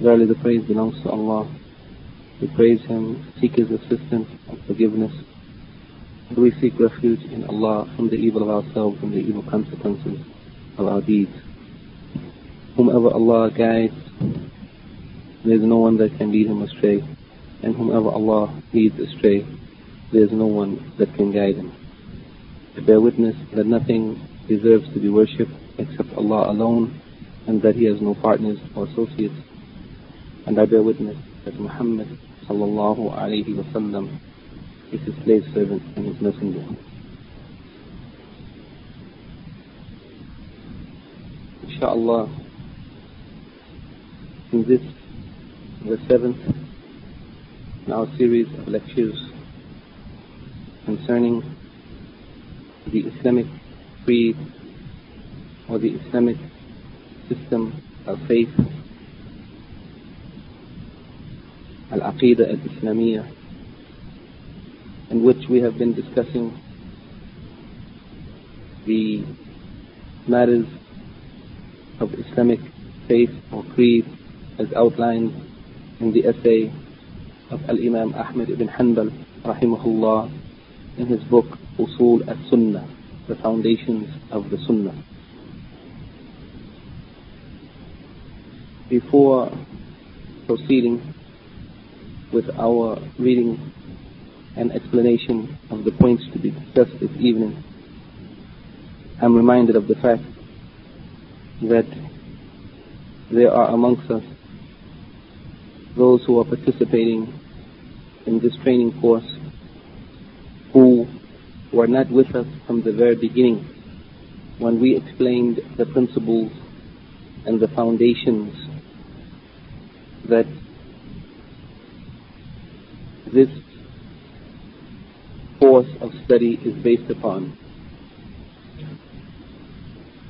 Verily the praise belongs to Allah. We praise Him, seek His assistance and forgiveness. We seek refuge in Allah from the evil of ourselves and the evil consequences of our deeds. Whomever Allah guides, there is no one that can lead him astray. And whomever Allah leads astray, there is no one that can guide him. I bear witness that nothing deserves to be worshipped except Allah alone, and that He has no partners or associates. And I bear witness that Muhammad sallallahu alayhi wa sallam is His slave servant and His messenger. Inshallah, in this, the seventh in our series of lectures concerning the Islamic creed or the Islamic system of faith, Al-Aqidah Al-Islamiyah, in which we have been discussing the matters of Islamic faith or creed as outlined in the essay of Al-Imam Ahmad ibn Hanbal rahimahullah in his book Usul al-Sunnah, the foundations of the Sunnah. Before proceeding with our reading and explanation of the points to be discussed this evening, I'm reminded of the fact that there are amongst us those who are participating in this training course who were not with us from the very beginning when we explained the principles and the foundations that this course of study is based upon.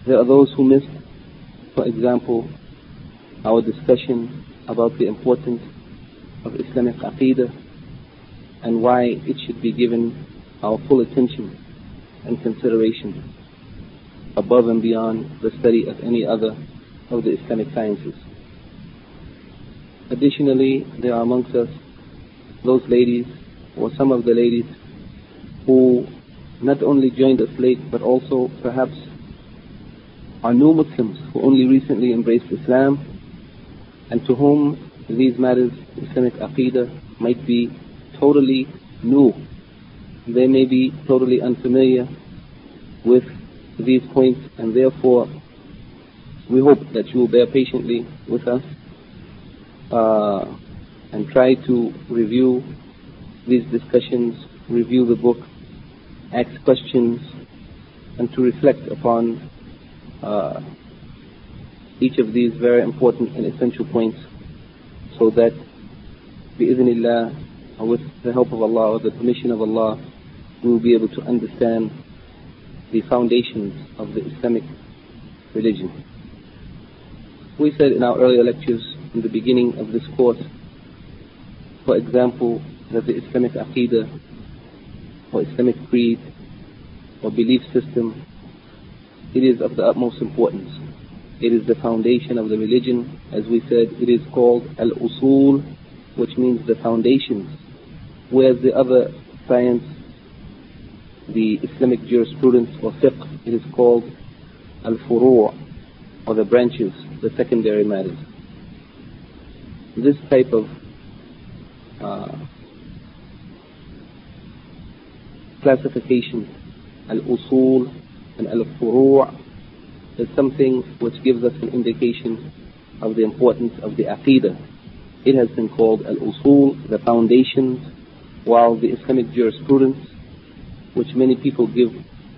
There are those who missed, for example, our discussion about the importance of Islamic Aqidah and why it should be given our full attention and consideration above and beyond the study of any other of the Islamic sciences. Additionally, there are amongst us those ladies or some of the ladies who not only joined us late but also perhaps are new Muslims who only recently embraced Islam and to whom these matters, Islamic Aqidah, might be totally new. They may be totally unfamiliar with these points and therefore we hope that you will bear patiently with us uh, and try to review these discussions, review the book, ask questions, and to reflect upon uh, each of these very important and essential points so that bi'idhnillah with the help of Allah or the permission of Allah we will be able to understand the foundations of the Islamic religion. We said in our earlier lectures in the beginning of this course, for example, that the Islamic Aqidah or Islamic creed or belief system, it is of the utmost importance. It is the foundation of the religion. As we said, it is called Al-Usul, which means the foundations. Whereas the other science, the Islamic jurisprudence or fiqh, it is called Al-Furu' or the branches, the secondary matters. This type of uh, classification, Al-Usul and Al-Furu' is something which gives us an indication of the importance of the Aqidah. It has been called Al-Usul, the foundations, while the Islamic jurisprudence, which many people give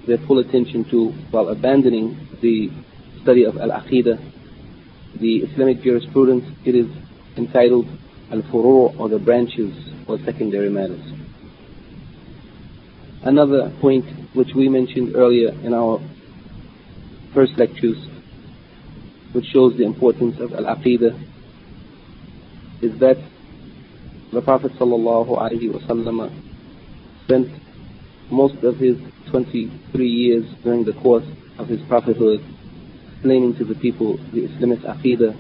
their full attention to while abandoning the study of Al-Aqidah, the Islamic jurisprudence, it is entitled Al-Furu' or the branches or secondary matters. Another point which we mentioned earlier in our first lectures, which shows the importance of Al-Aqidah, is that the Prophet ﷺ spent most of his 23 years during the course of his prophethood explaining to the people the Islamic Aqidah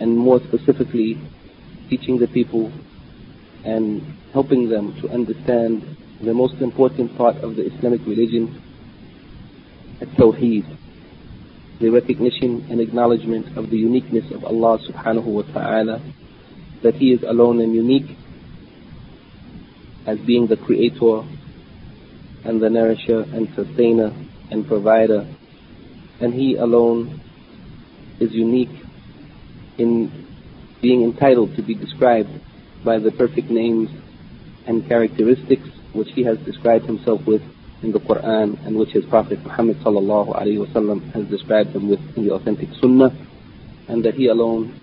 and more specifically teaching the people and helping them to understand the most important part of the Islamic religion, at Tawheed, the recognition and acknowledgement of the uniqueness of Allah subhanahu wa ta'ala, that He is alone and unique as being the creator and the nourisher and sustainer and provider. And He alone is unique in being entitled to be described by the perfect names and characteristics which he has described himself with in the Quran and which his Prophet Muhammad sallallahu alaihi wasallam has described him with in the authentic Sunnah, and that he alone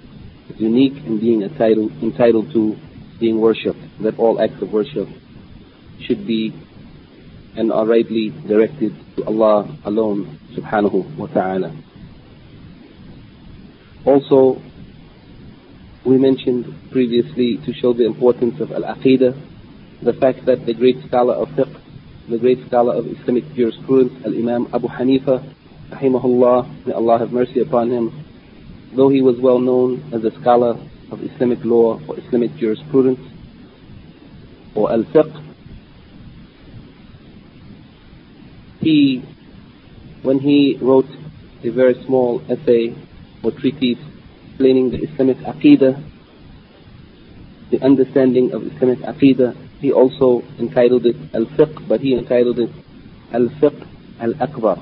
is unique in being entitled, entitled to being worshipped. That all acts of worship should be and are rightly directed to Allah alone, subhanahu wa ta'ala. Also, we mentioned previously to show the importance of Al-Aqidah, the fact that the great scholar of fiqh, the great scholar of Islamic jurisprudence, Al-Imam Abu Hanifa, rahimahullah, may Allah have mercy upon him, though he was well known as a scholar of Islamic law or Islamic jurisprudence, or Al-Fiqh, he, when he wrote a very small essay or treatise explaining the Islamic Aqidah, the understanding of Islamic Aqidah. He also entitled it Al-Fiqh, but he entitled it Al-Fiqh Al-Akbar,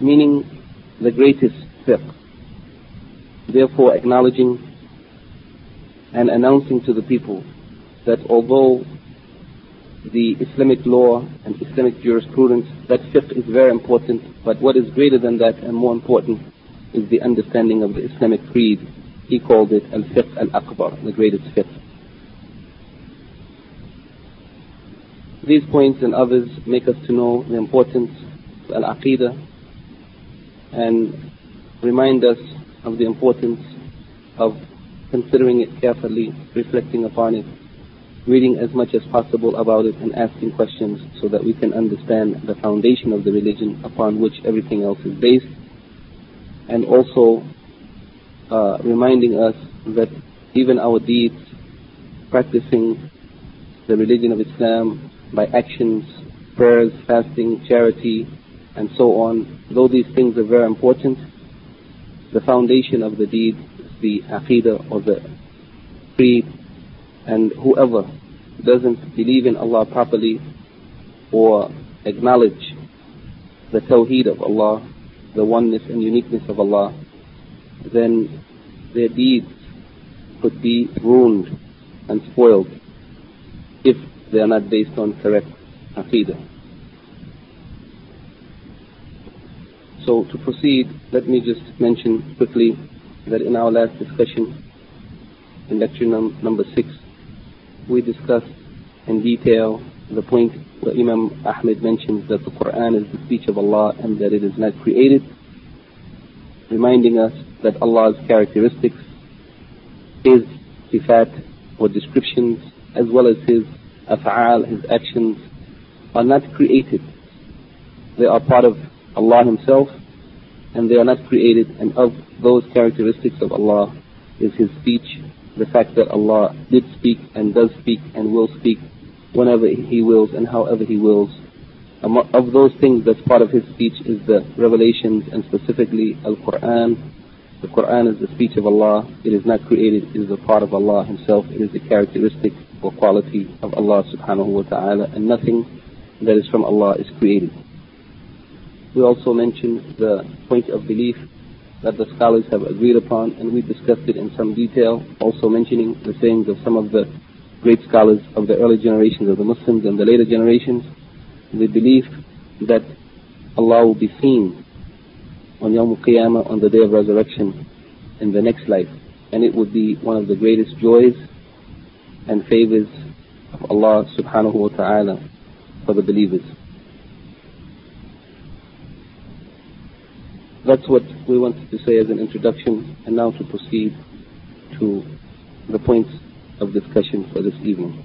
meaning the greatest fiqh. Therefore acknowledging and announcing to the people that although the Islamic law and Islamic jurisprudence, that fiqh is very important, but what is greater than that and more important is the understanding of the Islamic creed. He called it Al-Fiqh Al-Akbar, the greatest fiqh. These points and others make us to know the importance of Al-Aqidah and remind us of the importance of considering it carefully, reflecting upon it, reading as much as possible about it and asking questions so that we can understand the foundation of the religion upon which everything else is based and also uh, reminding us that even our deeds, practicing the religion of Islam by actions, prayers, fasting, charity, and so on, though these things are very important, the foundation of the deed is the aqidah or the creed, and whoever doesn't believe in Allah properly or acknowledge the tawheed of Allah the oneness and uniqueness of Allah, then their deeds could be ruined and spoiled if they are not based on correct aqidah. So to proceed, let me just mention quickly that in our last discussion, in lecture num- number six, we discussed in detail the point where Imam Ahmed mentions that the Quran is the speech of Allah and that it is not created, reminding us that Allah's characteristics, His sifat or descriptions, as well as His af'al, His actions, are not created. They are part of Allah Himself, and they are not created, and of those characteristics of Allah is His speech, the fact that Allah did speak and does speak and will speak whenever He wills and however He wills. Of those things that's part of His speech is the revelations and specifically Al-Quran. The Quran is the speech of Allah. It is not created. It is a part of Allah Himself. It is a characteristic or quality of Allah subhanahu wa ta'ala and nothing that is from Allah is created. We also mentioned the point of belief that the scholars have agreed upon and we discussed it in some detail, also mentioning the sayings of some of the great scholars of the early generations of the Muslims and the later generations, the belief that Allah will be seen on Yawm al-Qiyamah on the day of resurrection in the next life. And it would be one of the greatest joys and favors of Allah subhanahu wa ta'ala for the believers. That's what we wanted to say as an introduction, and now to proceed to the points of discussion for this evening.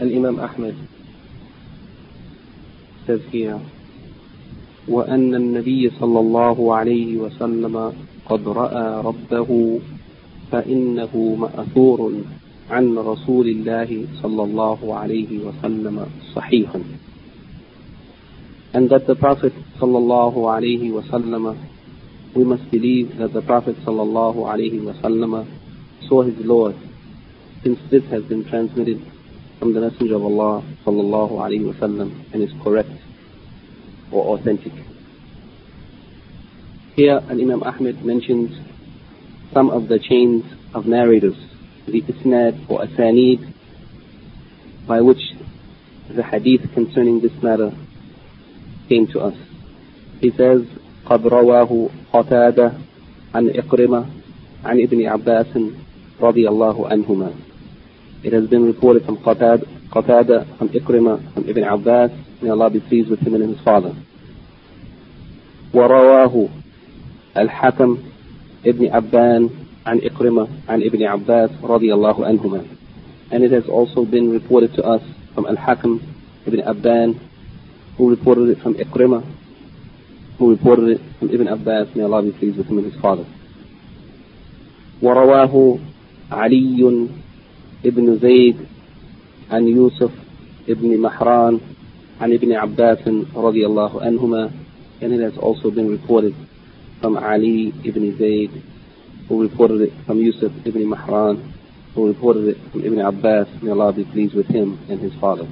Al-Imam Ahmed says here, وأن النبي صلى الله عليه وسلم قد رأى ربه فإنه مأثور عن رسول الله صلى الله عليه وسلم صحيح and that the Prophet sallallahu alaihi wasallam, we must believe that the Prophet wasallam saw his Lord, since this has been transmitted from the Messenger of Allah wasallam and is correct or authentic. Here, an Imam Ahmed mentions some of the chains of narrators, the isnad or asanid, by which the hadith concerning this matter came to us. He says, قد رواه قتادة عن إقرمة عن ابن عباس رضي الله عنهما. It has been reported from Qatada, Qatada from Ikrima, from Ibn Abbas, may Allah be pleased with him and his father. ورواه الحكم ابن عبان عن إكرمة عن ابن عباس رضي الله عنهما. And it has also been reported to us from Al-Hakam ibn Abban who reported it from Ikrimah, who reported it from Ibn Abbas, may Allah be pleased with him and his father. ورواه علي بن زيد عن يوسف بن محران عن ابن عباس رضي الله عنهما and it has also been reported from Ali ibn Zayd who reported it from Yusuf ibn Mahran who reported it from Ibn Abbas may Allah be pleased with him and his father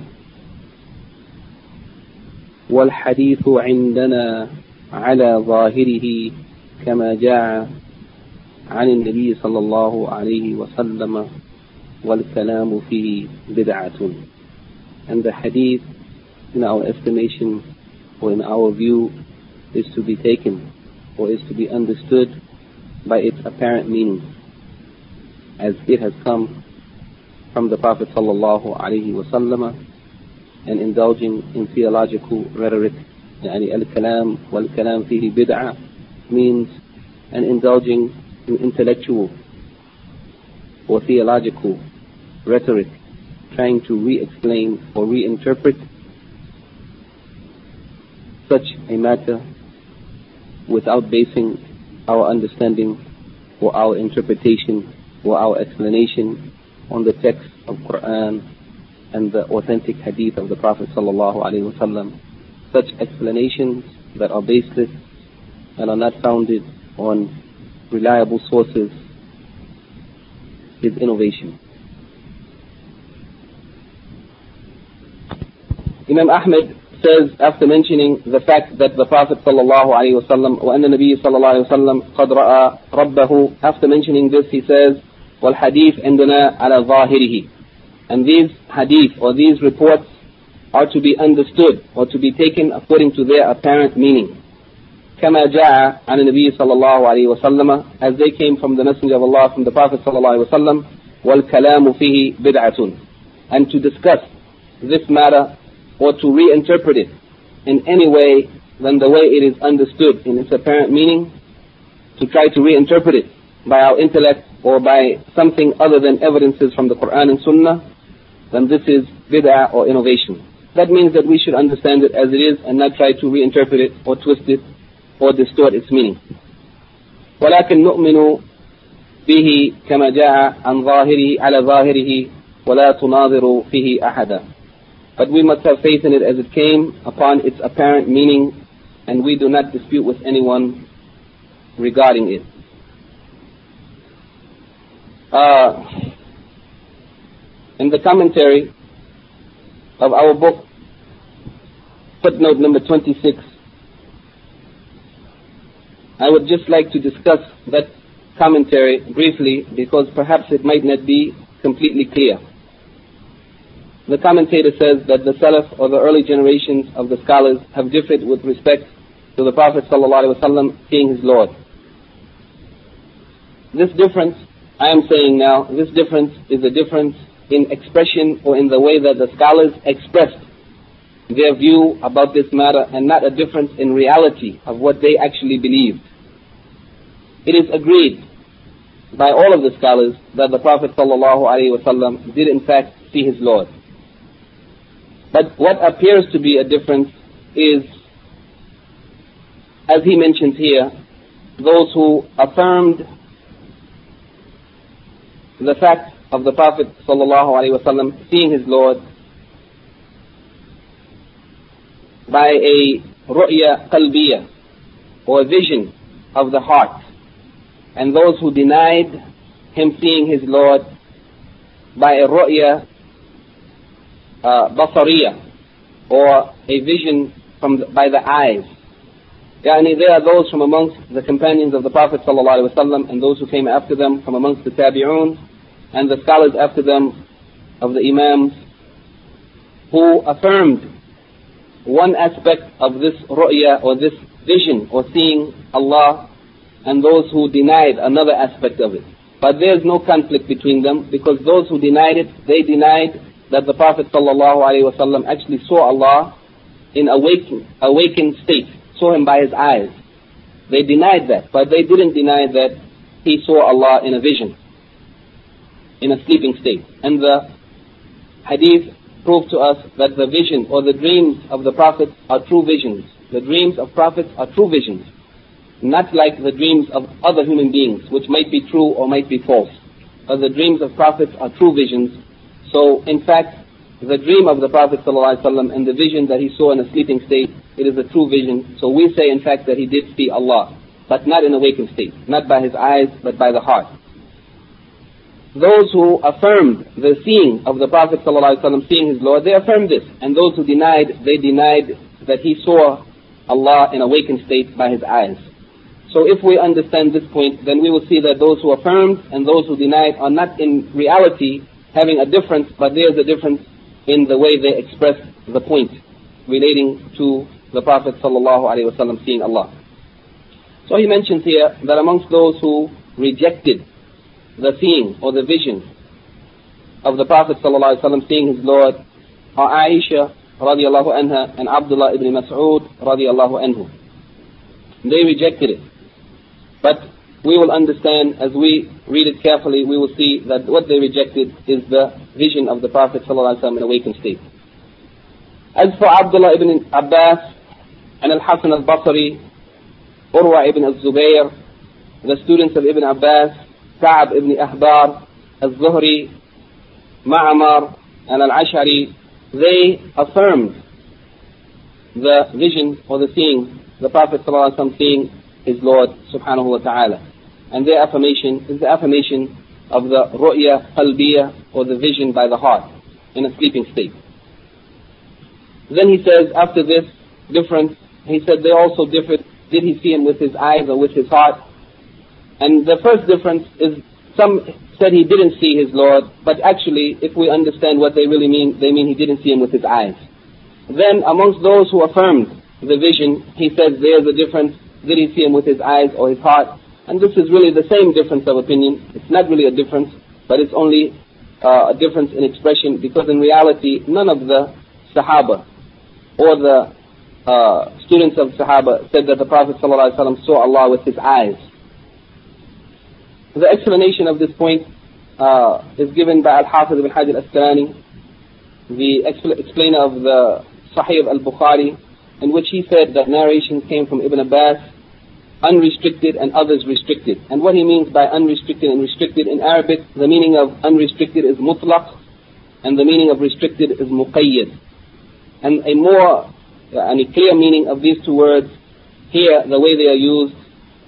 والحديث عندنا على ظاهره كما جاء عن النبي صلى الله عليه وسلم والكلام فيه بدعة and the hadith in our estimation or in our view is to be taken or is to be understood by its apparent meaning as it has come from the Prophet sallallahu alaihi wasallam and indulging in theological rhetoric يعني الكلام والكلام فيه بدعة means and indulging in intellectual or theological rhetoric trying to re-explain or reinterpret such a matter without basing our understanding or our interpretation or our explanation on the text of Quran and the authentic hadith of the Prophet sallallahu alaihi wasallam. Such explanations that are baseless and are not founded on reliable sources is innovation. Imam Ahmed says after mentioning the fact that the Prophet sallallahu alaihi wasallam وأن النبي صلى الله عليه وسلم قد رأى ربه after mentioning this he says والحديث عندنا على ظاهره and these hadith or these reports are to be understood or to be taken according to their apparent meaning. كما جاء عن النبي صلى الله عليه وسلم as they came from the messenger of Allah from the prophet صلى الله عليه وسلم والكلام فيه بدعة and to discuss this matter or to reinterpret it in any way than the way it is understood in its apparent meaning to try to reinterpret it by our intellect or by something other than evidences from the Quran and Sunnah then this is bid'ah or innovation. That means that we should understand it as it is and not try to reinterpret it or twist it or distort its meaning. ولكن نؤمن به كما جاء عن ظاهره على ظاهره ولا تناظر فيه أحدا. But we must have faith in it as it came upon its apparent meaning and we do not dispute with anyone regarding it. Uh, in the commentary of our book, footnote number 26, I would just like to discuss that commentary briefly because perhaps it might not be completely clear. The commentator says that the Salaf or the early generations of the scholars have differed with respect to the Prophet ﷺ seeing his Lord. This difference, I am saying now, this difference is a difference in expression or in the way that the scholars expressed their view about this matter and not a difference in reality of what they actually believed. It is agreed by all of the scholars that the Prophet ﷺ did in fact see his Lord. But what appears to be a difference is, as he mentions here, those who affirmed the fact of the Prophet ﷺ seeing his Lord by a ru'ya qalbiyah or a vision of the heart and those who denied him seeing his Lord by a ru'ya uh, or a vision from the, by the eyes. Yani there are those from amongst the companions of the Prophet ﷺ and those who came after them from amongst the tabi'un and the scholars after them of the imams who affirmed one aspect of this ru'ya or this vision or seeing Allah and those who denied another aspect of it. But there is no conflict between them because those who denied it, they denied that the Prophet ﷺ actually saw Allah in awakened, awakened state, saw him by his eyes. They denied that, but they didn't deny that he saw Allah in a vision, in a sleeping state. And the hadith proved to us that the vision or the dreams of the Prophet are true visions. The dreams of prophets are true visions not like the dreams of other human beings, which might be true or might be false. But the dreams of prophets are true visions. So, in fact, the dream of the Prophet ﷺ and the vision that he saw in a sleeping state, it is a true vision. So we say, in fact, that he did see Allah, but not in a waking state, not by his eyes, but by the heart. Those who affirmed the seeing of the Prophet ﷺ, seeing his Lord, they affirmed this. And those who denied, they denied that he saw Allah in awakened state by his eyes. So if we understand this point, then we will see that those who affirmed and those who denied are not in reality having a difference, but there is a difference in the way they express the point relating to the Prophet ﷺ seeing Allah. So he mentions here that amongst those who rejected the seeing or the vision of the Prophet ﷺ seeing his Lord are Aisha radiallahu anha and Abdullah ibn Mas'ud radiallahu anhu. They rejected it. But we will understand as we read it carefully, we will see that what they rejected is the vision of the Prophet ﷺ in awakened state. As for Abdullah ibn Abbas and Al-Hasan al-Basri, Urwa ibn al-Zubayr, the students of Ibn Abbas, Ka'ab ibn Ahbar, al-Zuhri, Ma'amar, and Al-Ash'ari, they affirmed the vision or the seeing, the Prophet seeing his Lord subhanahu wa ta'ala. And their affirmation is the affirmation of the ru'ya qalbiyah or the vision by the heart in a sleeping state. Then he says, after this difference, he said they also differed. Did he see him with his eyes or with his heart? And the first difference is some said he didn't see his Lord, but actually, if we understand what they really mean, they mean he didn't see him with his eyes. Then amongst those who affirmed the vision, he said there's a difference did he see him with his eyes or his heart? And this is really the same difference of opinion. It's not really a difference, but it's only uh, a difference in expression because in reality, none of the Sahaba or the uh, students of Sahaba said that the Prophet ﷺ saw Allah with his eyes. The explanation of this point uh, is given by Al-Hafiz ibn Hajar al-Asqalani, the explainer of the Sahih al-Bukhari, in which he said that narrations came from Ibn Abbas, unrestricted and others restricted. And what he means by unrestricted and restricted in Arabic, the meaning of unrestricted is mutlaq, and the meaning of restricted is muqayyad. And a more, and a clear meaning of these two words here, the way they are used,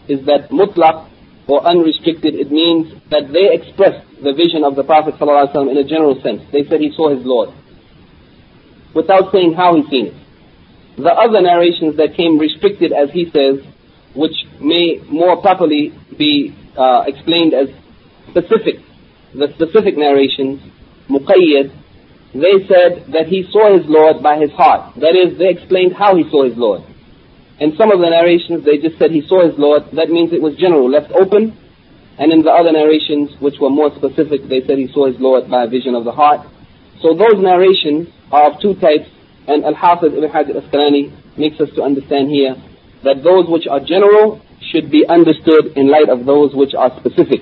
is that mutlaq or unrestricted, it means that they expressed the vision of the Prophet ﷺ in a general sense. They said he saw his Lord, without saying how he seen it. The other narrations that came restricted, as he says, which may more properly be uh, explained as specific, the specific narrations, muqayyad, they said that he saw his Lord by his heart. That is, they explained how he saw his Lord. In some of the narrations, they just said he saw his Lord. That means it was general, left open. And in the other narrations, which were more specific, they said he saw his Lord by a vision of the heart. So those narrations are of two types, and Al-Hafiz Ibn Hajar Asqalani makes us to understand here that those which are general should be understood in light of those which are specific.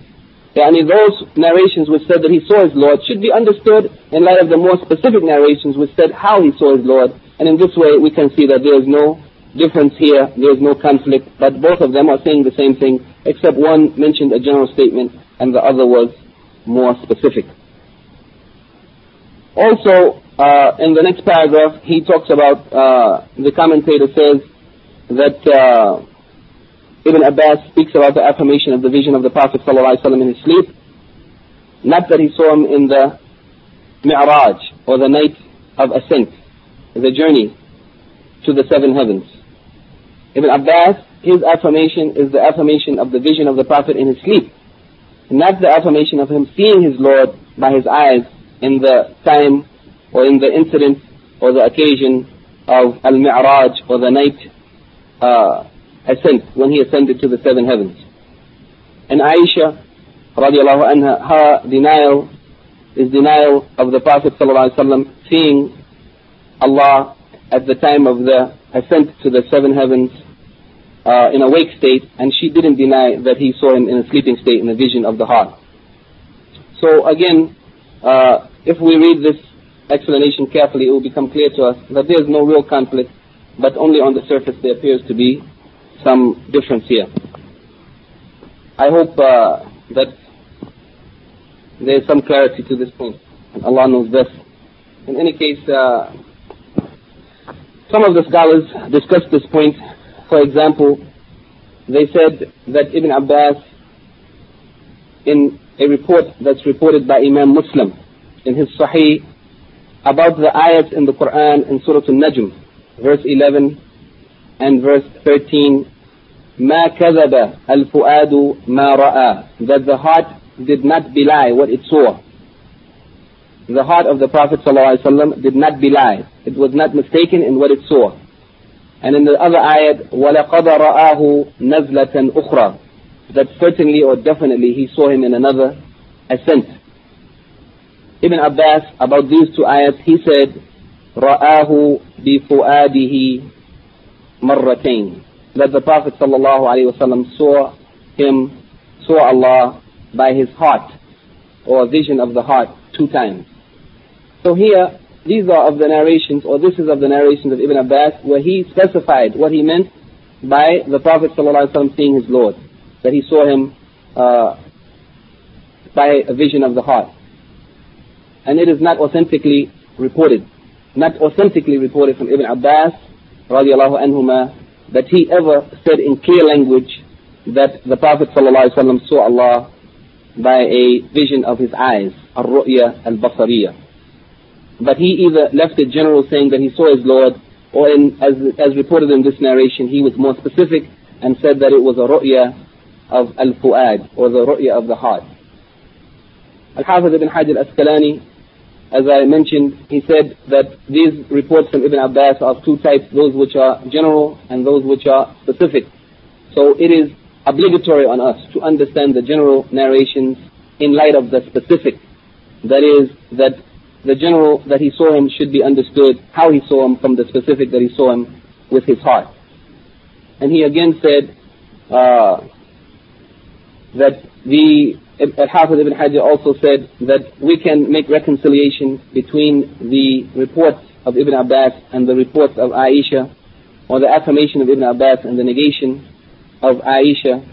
Yani those narrations which said that he saw his Lord should be understood in light of the more specific narrations which said how he saw his Lord. And in this way we can see that there is no difference here, there is no conflict, but both of them are saying the same thing, except one mentioned a general statement and the other was more specific. Also, uh, in the next paragraph, he talks about, uh, the commentator says that uh, Ibn Abbas speaks about the affirmation of the vision of the Prophet ﷺ in his sleep. Not that he saw him in the Mi'raj, or the night of ascent, the journey to the seven heavens. Ibn Abbas, his affirmation is the affirmation of the vision of the Prophet in his sleep. Not the affirmation of him seeing his Lord by his eyes in the time or in the incident or the occasion of Al-Mi'raj or the night uh, ascent, when he ascended to the seven heavens. And Aisha, radiallahu anha, her denial is denial of the Prophet ﷺ seeing Allah at the time of the ascent to the seven heavens uh, in a wake state, and she didn't deny that he saw him in a sleeping state in a vision of the heart. So again, uh, if we read this explanation carefully, it will become clear to us that there is no real conflict, but only on the surface there appears to be some difference here. I hope uh, that there is some clarity to this point, and Allah knows best. In any case, uh, some of the scholars discussed this point. For example, they said that Ibn Abbas, in a report that's reported by Imam Muslim in his Sahih, about the ayats in the Quran in Surah Al-Najm, verse 11 and verse 13, ما كذب الفؤاد ما رأى that the heart did not belie what it saw. The heart of the Prophet ﷺ did not belie. It was not mistaken in what it saw. And in the other ayat, وَلَقَدْ رَآهُ نَزْلَةً أُخْرى That certainly or definitely he saw him in another ascent. Ibn Abbas, about these two ayats, he said, رآه بفؤاده مرتين that the Prophet ﷺ saw him, saw Allah by his heart, or a vision of the heart, two times. So here, these are of the narrations, or this is of the narrations of Ibn Abbas, where he specified what he meant by the Prophet ﷺ seeing his Lord, that he saw him uh, by a vision of the heart. And it is not authentically reported, not authentically reported from Ibn Abbas, that he ever said in clear language that the Prophet ﷺ saw Allah by a vision of his eyes, al-ru'ya al-basariya. But he either left it general saying that he saw his Lord, or in, as, as reported in this narration, he was more specific and said that it was a ru'ya of al-fu'ad, or the ru'ya of the heart. Al-Hafiz ibn Hajar al-Asqalani as I mentioned, he said that these reports from Ibn Abbas are of two types, those which are general and those which are specific. So it is obligatory on us to understand the general narrations in light of the specific. That is, that the general that he saw him should be understood how he saw him from the specific that he saw him with his heart. And he again said uh, that the Al-Hafiz ibn Hajar also said that we can make reconciliation between the reports of Ibn Abbas and the reports of Aisha, or the affirmation of Ibn Abbas and the negation of Aisha,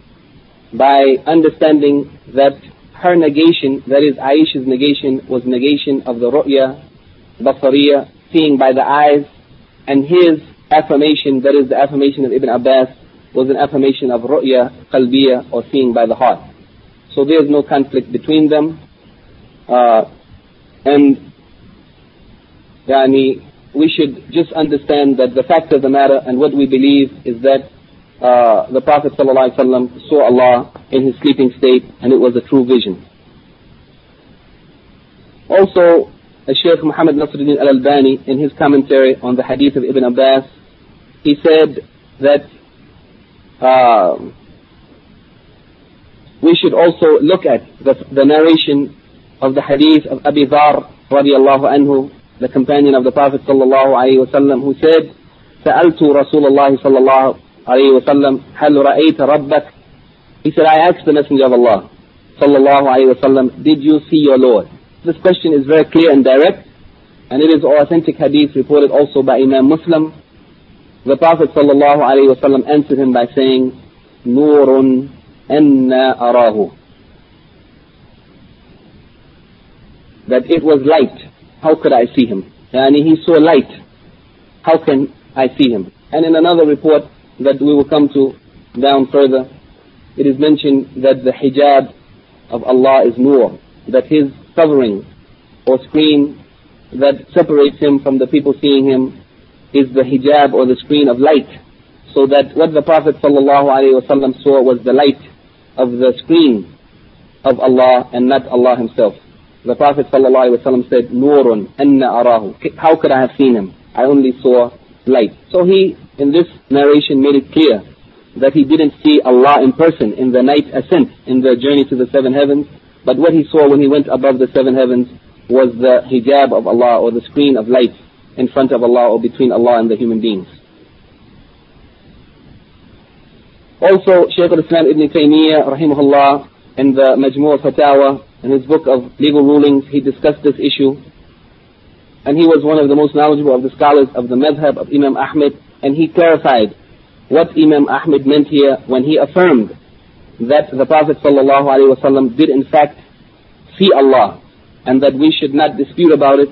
by understanding that her negation, that is Aisha's negation, was negation of the ru'ya, basariya, seeing by the eyes, and his affirmation, that is the affirmation of Ibn Abbas, was an affirmation of ru'ya, qalbiya, or seeing by the heart. So there is no conflict between them. Uh, and yani, we should just understand that the fact of the matter and what we believe is that uh, the Prophet ﷺ saw Allah in his sleeping state and it was a true vision. Also, Shaykh Muhammad Nasiruddin al-Albani in his commentary on the hadith of Ibn Abbas, he said that uh, we should also look at the, the narration of the hadith of Abi Dhar radiallahu anhu, the companion of the Prophet sallallahu alayhi wa sallam, who said, سألت رسول الله صلى الله عليه وسلم هل رأيت ربك He said, I asked the Messenger of Allah صلى الله عليه وسلم, did you see your Lord? This question is very clear and direct, and it is authentic hadith reported also by Imam Muslim. The Prophet صلى الله عليه وسلم answered him by saying, نور أنا أراه that it was light. How could I see him? And he saw light. How can I see him? And in another report that we will come to down further, it is mentioned that the hijab of Allah is nur, that his covering or screen that separates him from the people seeing him is the hijab or the screen of light. So that what the Prophet ﷺ saw was the light of the screen of Allah and not Allah himself. The Prophet ﷺ said, Nurun anna arahu. How could I have seen him? I only saw light. So he, in this narration, made it clear that he didn't see Allah in person in the night ascent, in the journey to the seven heavens, but what he saw when he went above the seven heavens was the hijab of Allah or the screen of light in front of Allah or between Allah and the human beings. Also, Shaykh al-Islam Ibn Taymiyyah, rahimahullah, in the Majmu' al-Fatawa, in his book of legal rulings, he discussed this issue. And he was one of the most knowledgeable of the scholars of the madhab of Imam Ahmed, and he clarified what Imam Ahmed meant here when he affirmed that the Prophet ﷺ did in fact see Allah, and that we should not dispute about it,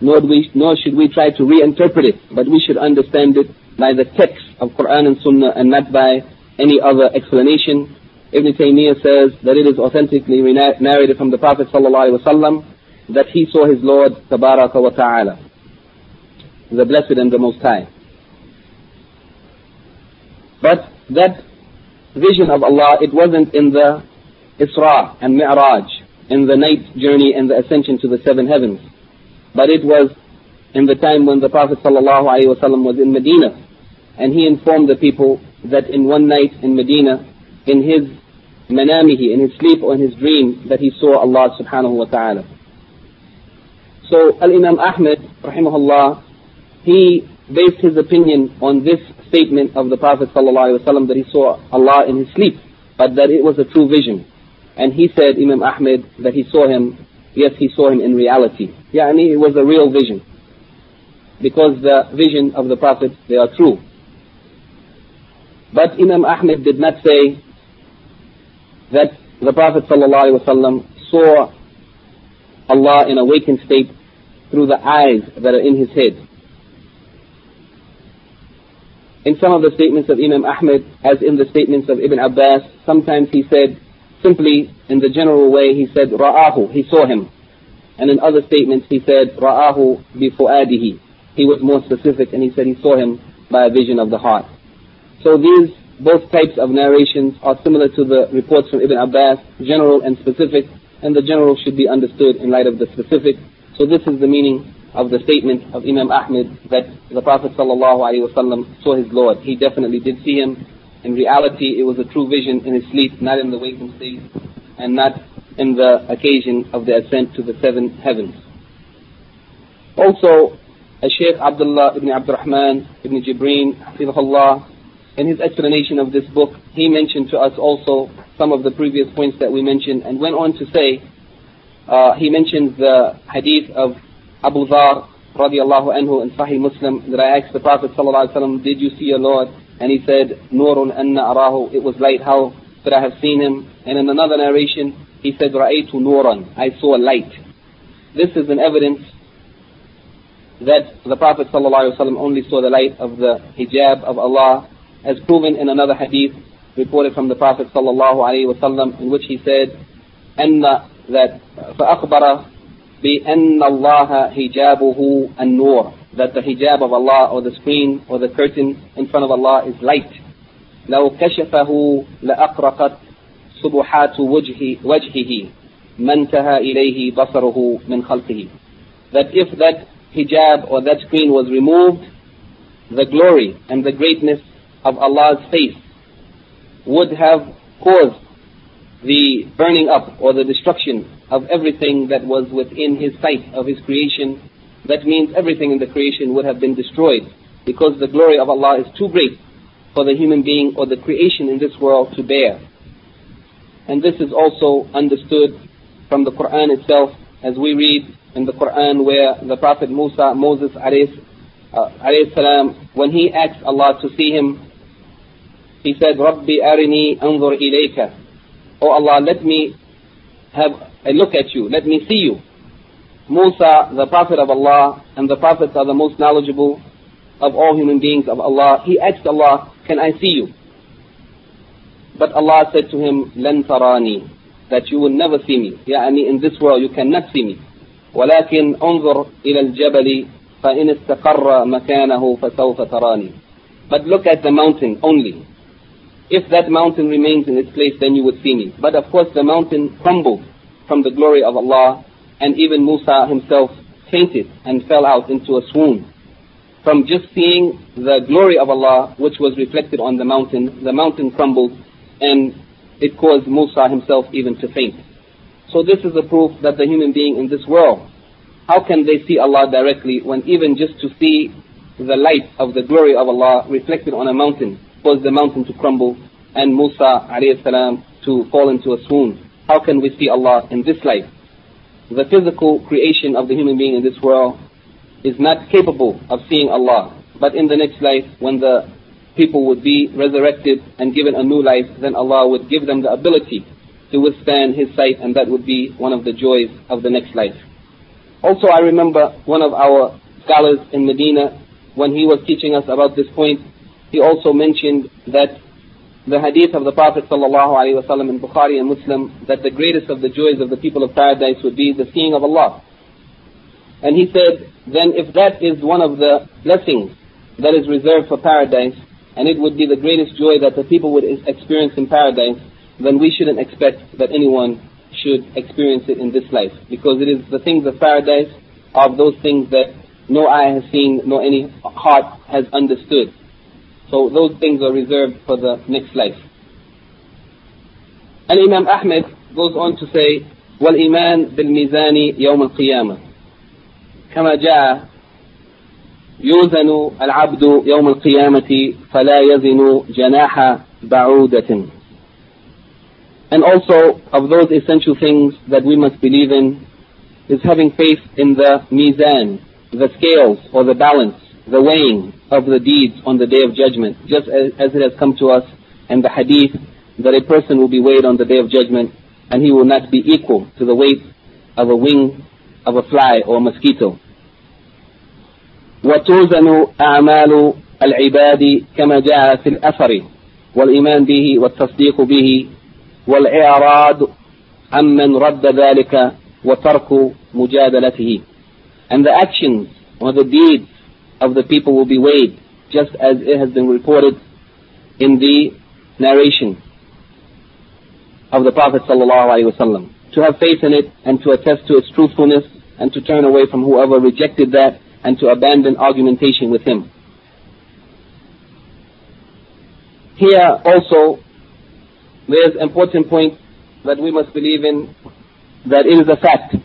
nor, we, nor should we try to reinterpret it, but we should understand it by the text of Quran and Sunnah and not by any other explanation. Ibn Taymiyyah says that it is authentically narrated from the Prophet ﷺ that he saw his Lord wa Ta'ala, the Blessed and the Most High. But that vision of Allah, it wasn't in the Isra and Mi'raj, in the night journey and the ascension to the seven heavens. But it was in the time when the Prophet ﷺ was in Medina, and he informed the people that in one night in Medina, in his manamihi, in his sleep or in his dream, that he saw Allah subhanahu wa ta'ala. So Al-Imam Ahmed, rahimahullah, he based his opinion on this statement of the Prophet ﷺ that he saw Allah in his sleep, but that it was a true vision. And he said, Imam Ahmed, that he saw him, yes, he saw him in reality. Yani it was a real vision. Because the vision of the Prophet, they are true. But Imam Ahmed did not say that the Prophet ﷺ saw Allah in a wakened state through the eyes that are in his head. In some of the statements of Imam Ahmed, as in the statements of Ibn Abbas, sometimes he said, simply in the general way, he said, Ra'ahu, he saw him. And in other statements he said, Ra'ahu bifu'adihi. He was more specific and he said he saw him by a vision of the heart. So these both types of narrations are similar to the reports from Ibn Abbas, general and specific, and the general should be understood in light of the specific. So this is the meaning of the statement of Imam Ahmed that the Prophet ﷺ saw his Lord. He definitely did see him. In reality, it was a true vision in his sleep, not in the waking state, and not in the occasion of the ascent to the seven heavens. Also, Shaykh Abdullah ibn Abdurrahman ibn Jibreen, in his explanation of this book, he mentioned to us also some of the previous points that we mentioned and went on to say, uh, he mentioned the hadith of Abu Dhar radiallahu anhu in Sahih Muslim that I asked the Prophet sallallahu alaihi wasallam, did you see your Lord? And he said, Nurun anna arahu, it was light, how could I have seen him? And in another narration, he said, Ra'aytu nuran, I saw light. This is an evidence that the Prophet ﷺ only saw the light of the hijab of Allah as proven in another hadith reported from the Prophet ﷺ in which he said, أن that فأخبر بأن الله حجابه النور that the hijab of Allah or the screen or the curtain in front of Allah is light. لو كشفه لأقرقت سبحات وجهه, وجهه ما انتهى إليه بصره من خلقه. That if that hijab or that screen was removed, the glory and the greatness of Allah's face would have caused the burning up or the destruction of everything that was within His sight of His creation, that means everything in the creation would have been destroyed because the glory of Allah is too great for the human being or the creation in this world to bear. And this is also understood from the Quran itself as we read in the Quran where the Prophet Musa, Moses alayhi, uh, salam, when he asked Allah to see him, he said, Rabbi arini anzur ilayka. Oh Allah, let me have a look at you, let me see you. Musa, the Prophet of Allah, and the Prophets are the most knowledgeable of all human beings of Allah. He asked Allah, can I see you? But Allah said to him, لن تراني, that you will never see me. يعني in this world you cannot see me. ولكن انظر إلى الجبل فإن استقر مكانه فسوف تراني. But look at the mountain only. If that mountain remains in its place, then you would see me. But of course the mountain crumbled from the glory of Allah, and even Musa himself fainted and fell out into a swoon. From just seeing the glory of Allah, which was reflected on the mountain, the mountain crumbled and it caused Musa himself even to faint. So this is a proof that the human being in this world, how can they see Allah directly when even just to see the light of the glory of Allah reflected on a mountain caused the mountain to crumble and Musa salam to fall into a swoon. How can we see Allah in this life? The physical creation of the human being in this world is not capable of seeing Allah. But in the next life, when the people would be resurrected and given a new life, then Allah would give them the ability to withstand His sight, and that would be one of the joys of the next life. Also, I remember one of our scholars in Medina, when he was teaching us about this point, he also mentioned that the hadith of the Prophet ﷺ in Bukhari and Muslim, that the greatest of the joys of the people of paradise would be the seeing of Allah. And he said, then if that is one of the blessings that is reserved for paradise, and it would be the greatest joy that the people would experience in paradise, then we shouldn't expect that anyone should experience it in this life. Because it is the things of paradise of those things that no eye has seen, nor any heart has understood. So those things are reserved for the next life. And Imam Ahmed goes on to say, وَالْإِيمَانِ بِالْمِيزَانِ يَوْمَ الْقِيَامَةِ كما جاء يوزن العبد يوم القيامة فلا يزن جناح بعودة And also of those essential things that we must believe in is having faith in the mizan, the scales or the balance, the weighing of the deeds on the day of judgment. Just as, as it has come to us in the hadith that a person will be weighed on the day of judgment and he will not be equal to the weight of a wing of a fly or a mosquito. وتوزن أعمال العباد كما جاء في الأثر والإيمان به والتصديق به والإعراض عمن رد ذلك وترك مجادلته and the actions or the deeds of the people will be weighed just as it has been reported in the narration of the Prophet ﷺ. To have faith in it and to attest to its truthfulness and to turn away from whoever rejected that and to abandon argumentation with him. Here also, there's important point that we must believe in, that it is a fact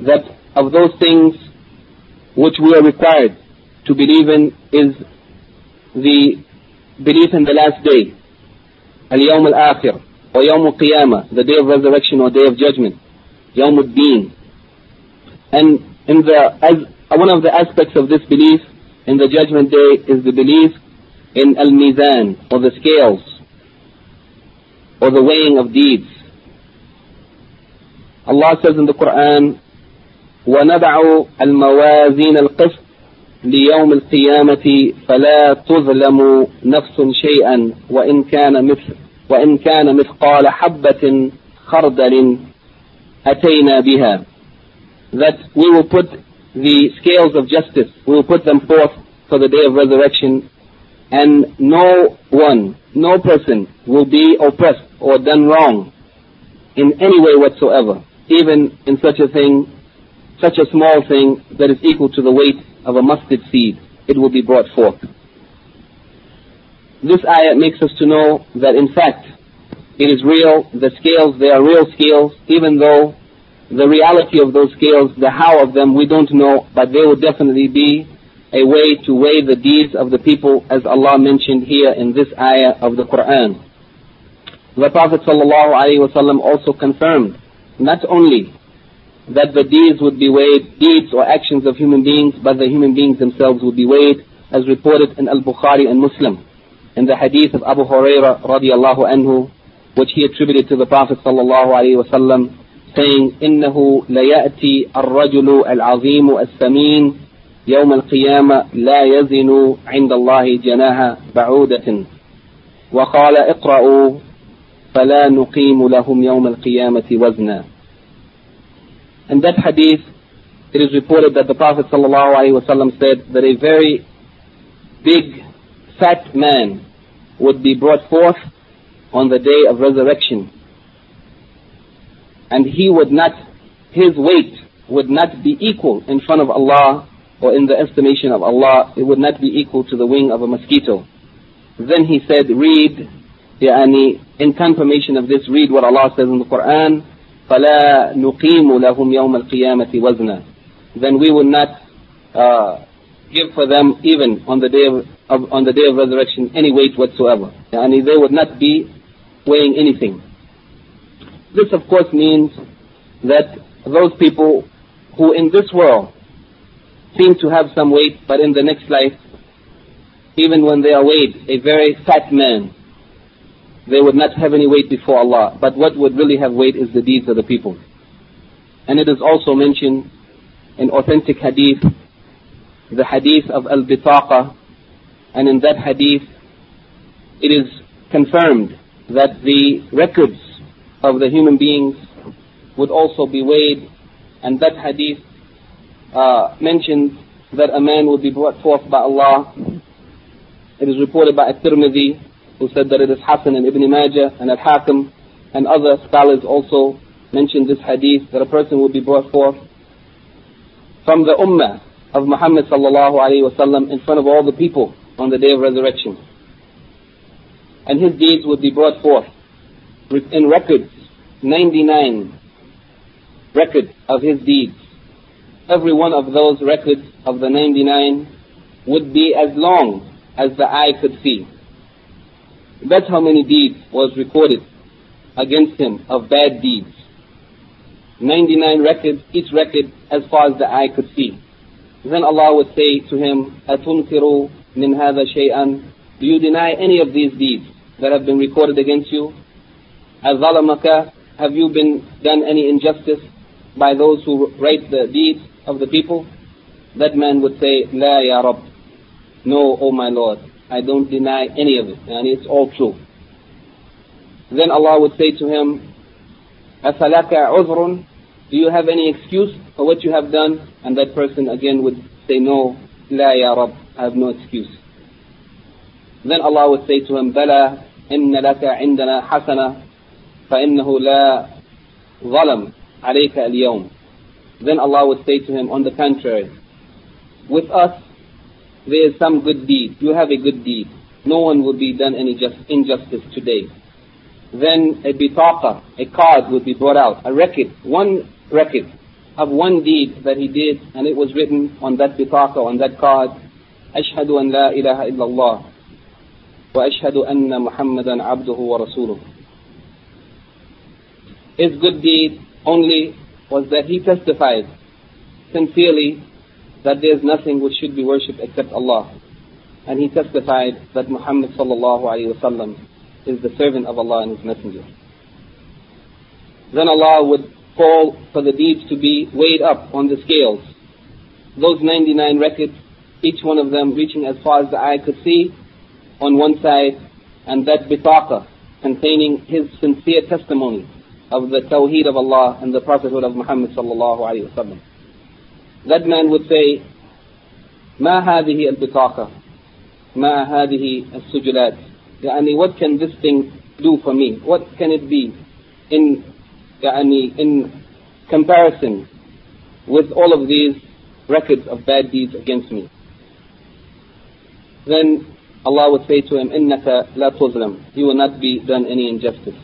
that of those things which we are required to believe in is the belief in the last day, al-yawm al-akhir, or yawm al-qiyamah, the day of resurrection or day of judgment, yawm al-deen. And in the, as one of the aspects of this belief in the judgment day is the belief in al-mizan, or the scales, or the weighing of deeds. Allah says in the Quran, وَنَضَعُ الْمَوَازِينَ الْقِسْطِ ليوم القيامة فلا تظلم نفس شيئا وإن كان مثل وإن كان مثقال حبة خردل أتينا بها that we will put the scales of justice. We will put them forth for the day of resurrection, and no one, no person will be oppressed or done wrong in any way whatsoever, even in such a thing, such a small thing that is equal to the weight of a mustard seed. It will be brought forth. this ayah makes us to know that in fact, it is real, the scales, they are real scales, even though the reality of those scales, the how of them, we don't know, but they will definitely be a way to weigh the deeds of the people as Allah mentioned here in this ayah of the Quran. The Prophet ﷺ also confirmed not only that the deeds would be weighed, deeds or actions of human beings, but the human beings themselves would be weighed, as reported in Al-Bukhari and Muslim, in the hadith of Abu Huraira radiallahu anhu, which he attributed to the Prophet sallallahu alaihi wasallam, saying, إنه ليأتي الرجل العظيم الثمين يوم القيامة لا يزن عند الله جناها بعودة وقال اقرأوا فلا نقيم لهم يوم القيامة وزنا in that hadith, it is reported that the Prophet ﷺ said that a very big, fat man would be brought forth on the day of resurrection. And he would not, his weight would not be equal in front of Allah or in the estimation of Allah, it would not be equal to the wing of a mosquito. Then he said, read, yani, in confirmation of this, read what Allah says in the Quran, فلا نقيم لهم يوم القيامة وزنا then we will not uh, give for them even on the day of, of, on the day of resurrection any weight whatsoever and they would not be weighing anything this of course means that those people who in this world seem to have some weight but in the next life even when they are weighed a very fat man they would not have any weight before Allah. But what would really have weight is the deeds of the people. And it is also mentioned in authentic hadith, the hadith of Al-Bitaqa, and in that hadith, it is confirmed that the records of the human beings would also be weighed, and that hadith uh, mentions that a man would be brought forth by Allah. It is reported by At-Tirmidhi who said that it is Hasan and Ibn Majah and Al-Hakim and other scholars also mentioned this hadith that a person will be brought forth from the ummah of Muhammad sallallahu alayhi wasallam in front of all the people on the day of resurrection. And his deeds would be brought forth in records, 99 records of his deeds. Every one of those records of the 99 would be as long as the eye could see. That's how many deeds was recorded against him of bad deeds. 99 records, each record as far as the eye could see. Then Allah would say to him, أَتُنْكِرُ مِنْ هَذَا شَيْئًا Do you deny any of these deeds that have been recorded against you? أَظَلَمَكَ Have you been done any injustice by those who write the deeds of the people? That man would say, La ya Rabb. No, O my Lord. I don't deny any of it, and it's all true. Then Allah would say to him, أَفَلَكَ عُذْرٌ Do you have any excuse for what you have done? And that person again would say, No, La ya Rab, I have no excuse. Then Allah would say to him, بَلَى إِنَّ لَكَ عِندَنَا حَسَنَةً فَإِنَّهُ لَا ظَلَمْ عَلَيْكَ الْيَوْمِ Then Allah would say to him, on the contrary, with us there is some good deed. You have a good deed. No one will be done any just injustice today. Then a bitaqa, a card would be brought out, a record, one record of one deed that he did, and it was written on that bitaqa, on that card, أشهد أن لا إله إلا الله وأشهد أن محمدا عبده ورسوله. His good deed only was that he testified sincerely that there is nothing which should be worshipped except Allah. And he testified that Muhammad sallallahu alayhi wasallam is the servant of Allah and his messenger. Then Allah would call for the deeds to be weighed up on the scales. Those 99 records, each one of them reaching as far as the eye could see on one side, and that bitaqa containing his sincere testimony of the tawheed of Allah and the prophethood of Muhammad sallallahu alayhi wasallam that man would say, ما هذه البطاقة ما هذه السجلات يعني what can this thing do for me what can it be in يعني in comparison with all of these records of bad deeds against me then Allah would say to him, إِنَّكَ لَا تُظْلَمْ You will not be done any injustice.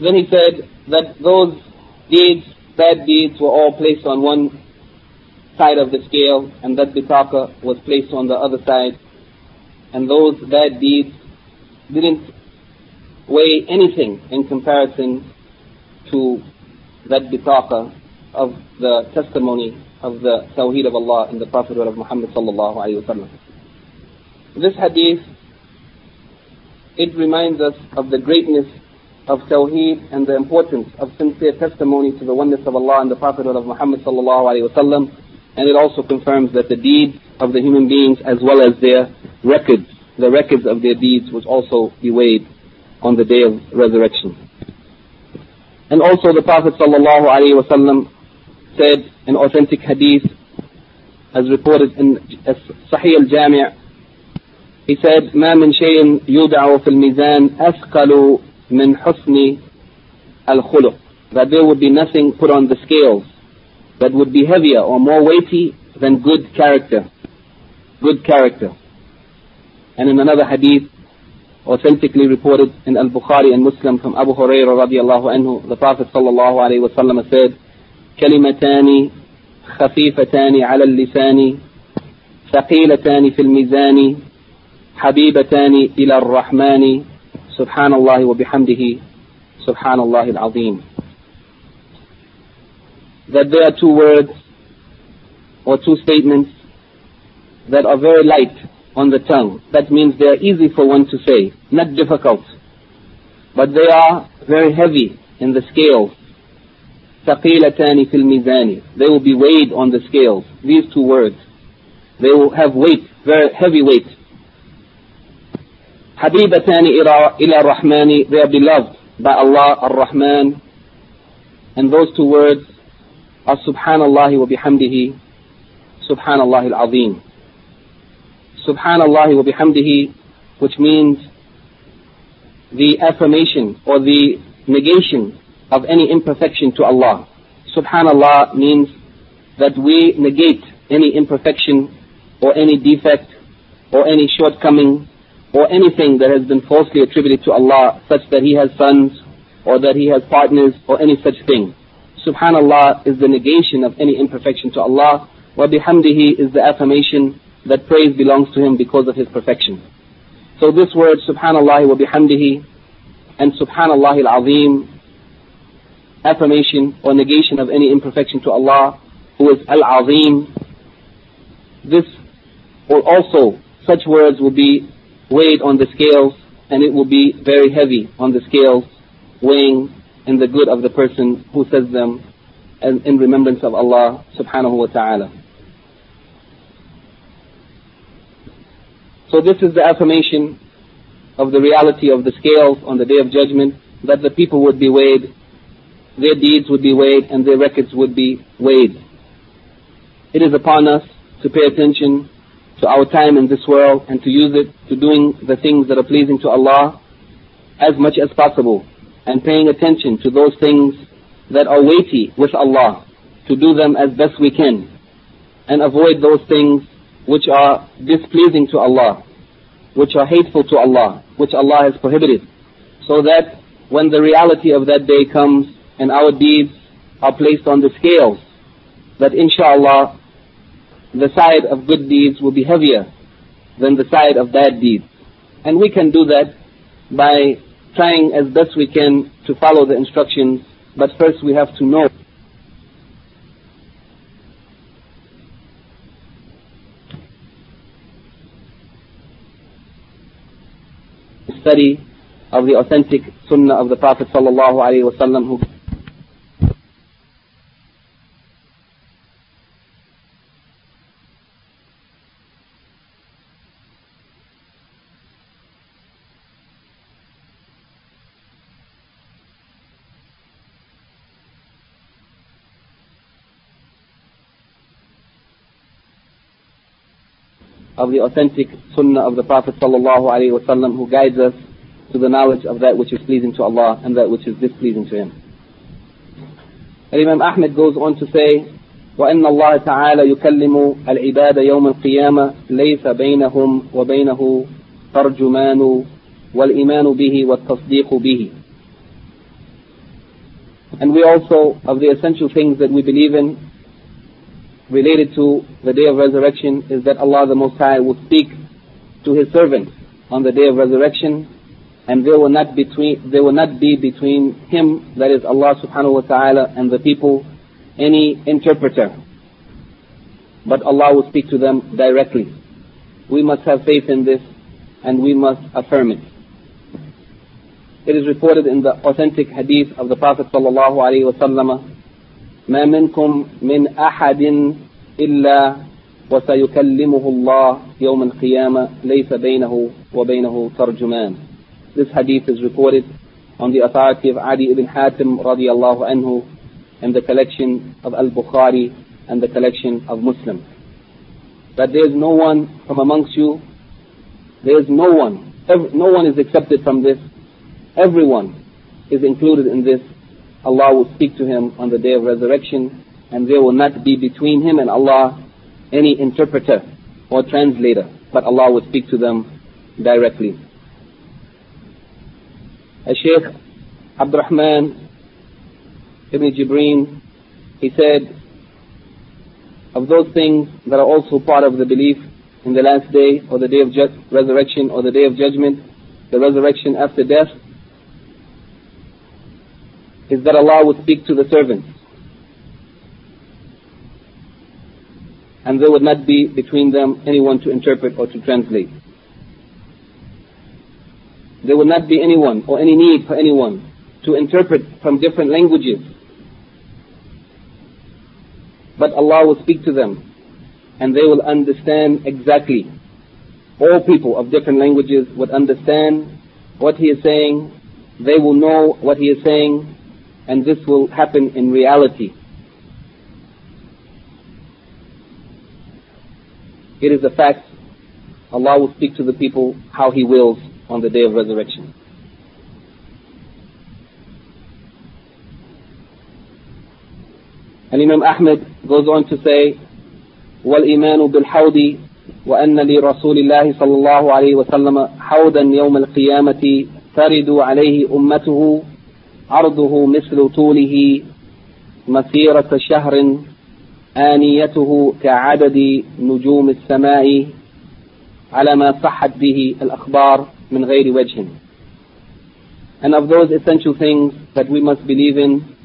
Then he said that those deeds, bad deeds, were all placed on one side of the scale, and that bitaqa was placed on the other side. And those bad deeds didn't weigh anything in comparison to that bitaqa of the testimony of the Tawheed of Allah and the Prophet of Muhammad sallallahu alayhi wa This hadith, it reminds us of the greatness of Tawheed and the importance of sincere testimony to the oneness of Allah and the Prophet of Muhammad sallallahu alayhi wa and it also confirms that the deeds of the human beings as well as their records, the records of their deeds was also be weighed on the day of resurrection. And also the Prophet sallallahu alayhi wa said in authentic hadith as reported in Sahih al-Jami' he said ما من شيء يودع في الميزان أثقل من حسن الخلق that there would be nothing put on the scales that would be heavier or more weighty than good character. Good character. And in another hadith, authentically reported in Al-Bukhari and Muslim from Abu Hurairah radiallahu anhu, the Prophet sallallahu alayhi wa sallam said, كلمتان خفيفتان على اللسان ثقيلتان في الميزان حبيبتان إلى الرحمن سبحان الله وبحمده سبحان الله العظيم that there are two words or two statements that are very light on the tongue. That means they are easy for one to say, not difficult. But they are very heavy in the scales. ثقيلتان في الميزان. They will be weighed on the scales. These two words. They will have weight, very heavy weight. حبيبتان إلى الرحمن. They are beloved by Allah ar-Rahman. And those two words subhanallah wa bihamdihi subhanallah al-azim subhanallah wa bihamdihi which means the affirmation or the negation of any imperfection to Allah subhanallah means that we negate any imperfection or any defect or any shortcoming or anything that has been falsely attributed to Allah such that he has sons or that he has partners or any such thing Subhanallah is the negation of any imperfection to Allah. Wa bihamdihi is the affirmation that praise belongs to Him because of His perfection. So this word Subhanallah wa bihamdihi and Subhanallah al-Azim affirmation or negation of any imperfection to Allah who is Al-Azim this or also such words will be weighed on the scales and it will be very heavy on the scales weighing in the good of the person who says them and in remembrance of Allah subhanahu wa ta'ala. So this is the affirmation of the reality of the scales on the day of judgment, that the people would be weighed, their deeds would be weighed, and their records would be weighed. It is upon us to pay attention to our time in this world and to use it to doing the things that are pleasing to Allah as much as possible and paying attention to those things that are weighty with Allah, to do them as best we can, and avoid those things which are displeasing to Allah, which are hateful to Allah, which Allah has prohibited, so that when the reality of that day comes and our deeds are placed on the scales, that inshallah the side of good deeds will be heavier than the side of bad deeds. And we can do that by trying as best we can to follow the instructions, but first we have to know. Study of the authentic sunnah of the Prophet sallallahu alaihi wasallam who of the authentic sunnah of the Prophet sallallahu alaihi wasallam who guides us to the knowledge of that which is pleasing to Allah and that which is displeasing to Him. And Imam Ahmed goes on to say وأن الله تعالى يكلم العباد يوم القيامة ليس بينهم وبينه ترجمان والإيمان به والتصديق به And we also, of the essential things that we believe in, related to the day of resurrection, is that Allah the Most High will speak to His servants on the day of resurrection, and there will not between there will not be between Him, that is Allah Subhanahu wa Taala, and the people any interpreter. But Allah will speak to them directly. We must have faith in this, and we must affirm it. It is reported in the authentic hadith of the Prophet sallallahu alaihi wasallam, ما منكم من أحد إلا وسيكلمه الله يوم القيامة ليس بينه وبينه ترجمان. This hadith is reported on the authority of Adi ibn Hatim radiallahu anhu and the collection of Al-Bukhari and the collection of Muslim. That there is no one from amongst you, there is no one, no one is accepted from this Everyone is included in this. Allah will speak to him on the day of resurrection, and there will not be between him and Allah any interpreter or translator, but Allah will speak to them directly. A Sheikh Abdurrahman ibn Jibreen, he said, of those things that are also part of the belief in the last day or the day of resurrection or the day of judgment, the resurrection after death, is that Allah would speak to the servants. And there would not be between them anyone to interpret or to translate. There would not be anyone or any need for anyone to interpret from different languages. But Allah will speak to them and they will understand exactly. All people of different languages would understand what He is saying. They will know what He is saying and this will happen in reality. It is a fact. Allah will speak to the people how He wills on the day of resurrection. And Imam Ahmed goes on to say, والإيمان بالحوض وأن لرسول الله صلى الله عليه وسلم حوضا يوم القيامة ترد عليه أمته عرضه مثل طوله مسيرة شهر آنيته كعدد نجوم السماء على ما صحت به الأخبار من غير وجه And of those essential things that we must believe in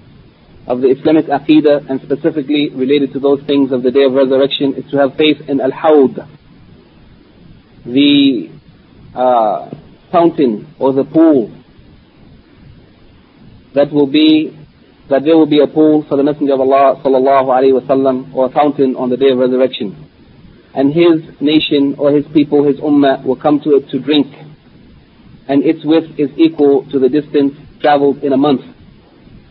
of the Islamic Aqidah and specifically related to those things of the Day of Resurrection is to have faith in Al-Hawd, the uh, fountain or the pool that will be that there will be a pool for the Messenger of Allah sallallahu alaihi wasallam or a fountain on the day of resurrection. And his nation or his people, his ummah will come to it to drink. And its width is equal to the distance traveled in a month.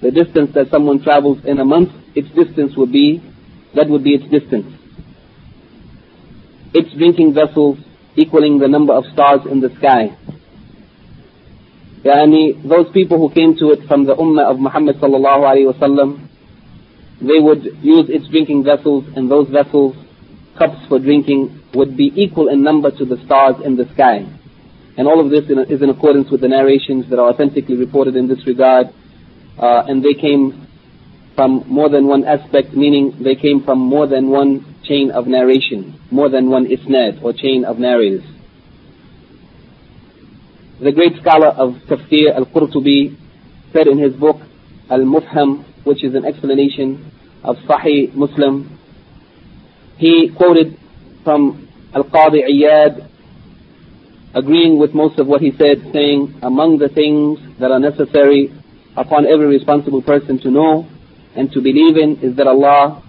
The distance that someone travels in a month, its distance would be, that would be its distance. Its drinking vessels equaling the number of stars in the sky. Yani those people who came to it from the ummah of Muhammad sallallahu alayhi wasallam, they would use its drinking vessels and those vessels, cups for drinking, would be equal in number to the stars in the sky. And all of this is in accordance with the narrations that are authentically reported in this regard. Uh, and they came from more than one aspect, meaning they came from more than one chain of narration, more than one isnad or chain of narrators. The great scholar of Tafsir Al-Qurtubi said in his book Al-Mufhim, which is an explanation of Sahih Muslim, he quoted from Al-Qadi Iyad, agreeing with most of what he said, saying, among the things that are necessary upon every responsible person to know and to believe in is that Allah,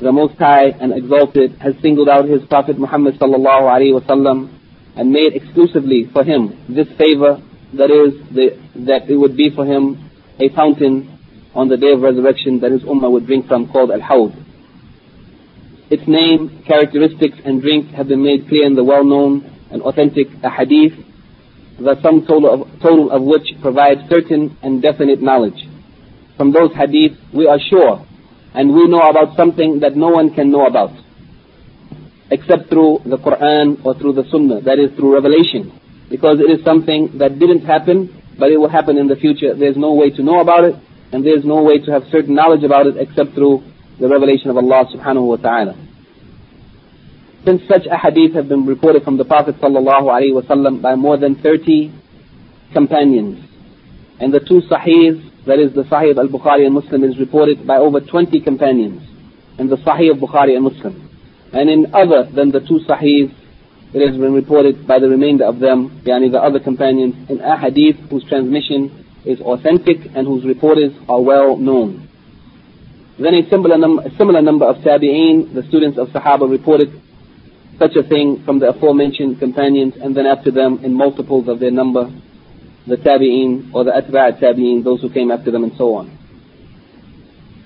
the Most High and Exalted, has singled out His Prophet Muhammad sallallahu alaihi wasallam and made exclusively for him this favor, that is, the, that it would be for him a fountain on the day of resurrection that his ummah would drink from called Al-Hawd. Its name, characteristics and drink have been made clear in the well-known and authentic hadith, the sum total of, total of which provides certain and definite knowledge. From those hadith, we are sure And we know about something that no one can know about. Except through the Quran or through the Sunnah. That is through revelation. Because it is something that didn't happen, but it will happen in the future. There's no way to know about it, and there's no way to have certain knowledge about it except through the revelation of Allah subhanahu wa ta'ala. Since such ahadith have been reported from the Prophet sallallahu alaihi wasallam by more than 30 companions, and the two sahihs, that is the Sahih of al-Bukhari and Muslim is reported by over 20 companions, and the Sahih of Bukhari and Muslim. And in other than the two sahihs, it has been reported by the remainder of them, yani the other companions, in ahadith whose transmission is authentic and whose reporters are well known. Then a similar, num- a similar number of tabi'een, the students of Sahaba reported such a thing from the aforementioned companions and then after them in multiples of their number, the tabi'een or the atba' tabi'een, those who came after them and so on.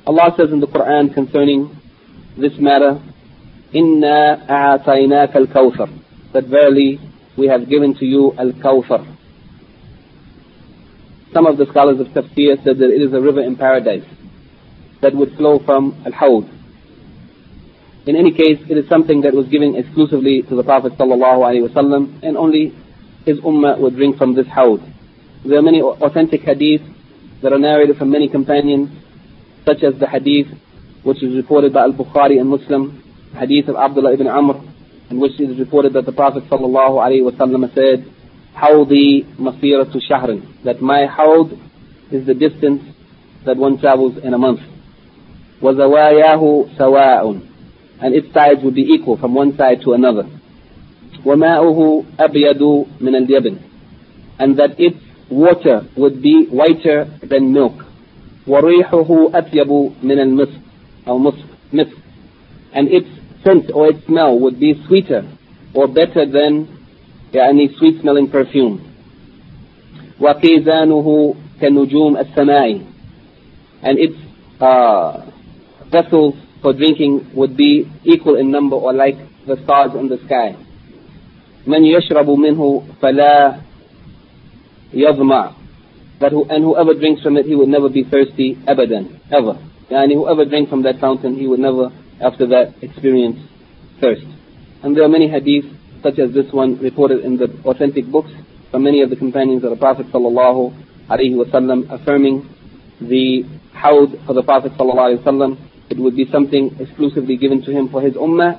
Allah says in the Quran concerning this matter, إِنَّا أَعْطَيْنَاكَ الْكَوْثَرَ that verily we have given to you Al-Kawthar. Some of the scholars of tafsir said that it is a river in paradise that would flow from Al-Hawd. In any case, it is something that was given exclusively to the Prophet ﷺ and only his ummah would drink from this Hawd. There are many authentic hadiths that are narrated from many companions, such as the hadith which is reported by Al-Bukhari and Muslim, hadith of Abdullah ibn Amr, in which it is reported that the Prophet ﷺ said, Hawdi masiratu shahrin, that my hawd is the distance that one travels in a month. وَزَوَايَاهُ سَوَاءٌ And its sides would be equal from one side to another. وَمَاؤُهُ أَبْيَدُ مِنَ الْيَبِنِ And that its water would be whiter than milk. وَرِيحُهُ أَطْيَبُ مِنَ الْمِسْكِ أو مِسْك And its scent or its smell would be sweeter or better than any sweet smelling perfume. وَقِيزَانُهُ كَنُجُومِ السَّمَاءِ And its uh, vessels for drinking would be equal in number or like the stars in the sky. مَنْ يَشْرَبُ مِنْهُ فَلَا يَظْمَعُ that who, and whoever drinks from it, he would never be thirsty, abadan, ever. And whoever drinks from that fountain, he would never after that experience thirst. And there are many hadiths such as this one reported in the authentic books from many of the companions of the Prophet sallallahu alaihi wasallam affirming the hawd for the Prophet sallallahu alaihi wasallam. It would be something exclusively given to him for his ummah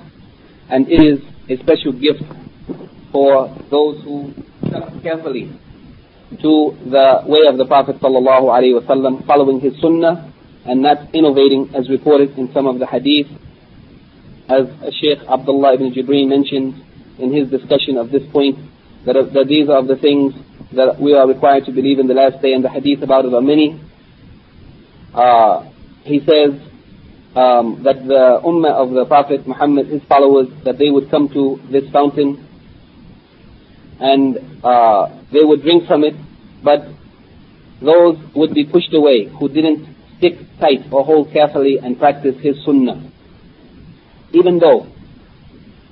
and it is a special gift for those who stuck carefully to the way of the Prophet sallallahu alaihi wasallam, following his sunnah and not innovating as reported in some of the hadith as Sheikh Abdullah ibn Jibreen mentioned in his discussion of this point, that, that these are the things that we are required to believe in the last day, and the hadith about it are many. Uh, he says um, that the ummah of the Prophet Muhammad, his followers, that they would come to this fountain and uh, they would drink from it, but those would be pushed away who didn't stick tight or hold carefully and practice his sunnah even though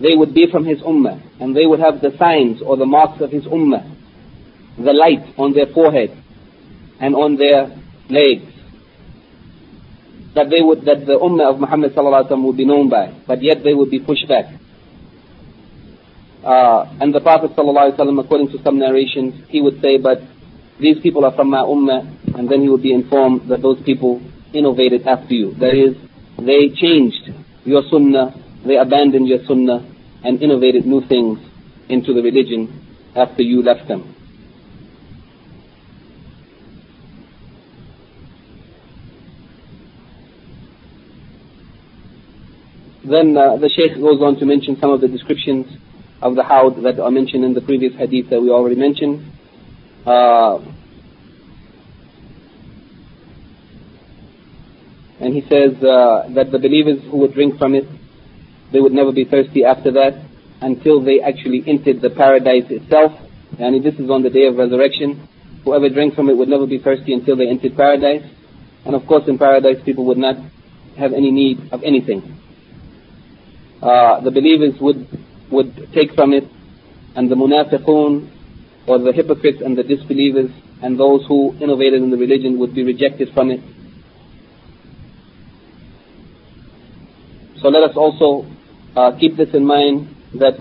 they would be from his ummah and they would have the signs or the marks of his ummah, the light on their forehead and on their legs, that they would that the ummah of Muhammad sallallahu would be known by, but yet they would be pushed back. Uh, and the Prophet sallallahu according to some narrations, he would say, but these people are from my ummah, and then he would be informed that those people innovated after you. That is, they changed your sunnah, they abandoned your sunnah and innovated new things into the religion after you left them. Then uh, the Shaykh goes on to mention some of the descriptions of the hawd that are mentioned in the previous hadith that we already mentioned. Uh, And he says uh, that the believers who would drink from it, they would never be thirsty after that until they actually entered the paradise itself. And this is on the day of resurrection. Whoever drank from it would never be thirsty until they entered paradise. And of course in paradise people would not have any need of anything. Uh, the believers would, would take from it and the munafiqun or the hypocrites and the disbelievers and those who innovated in the religion would be rejected from it So let us also uh, keep this in mind that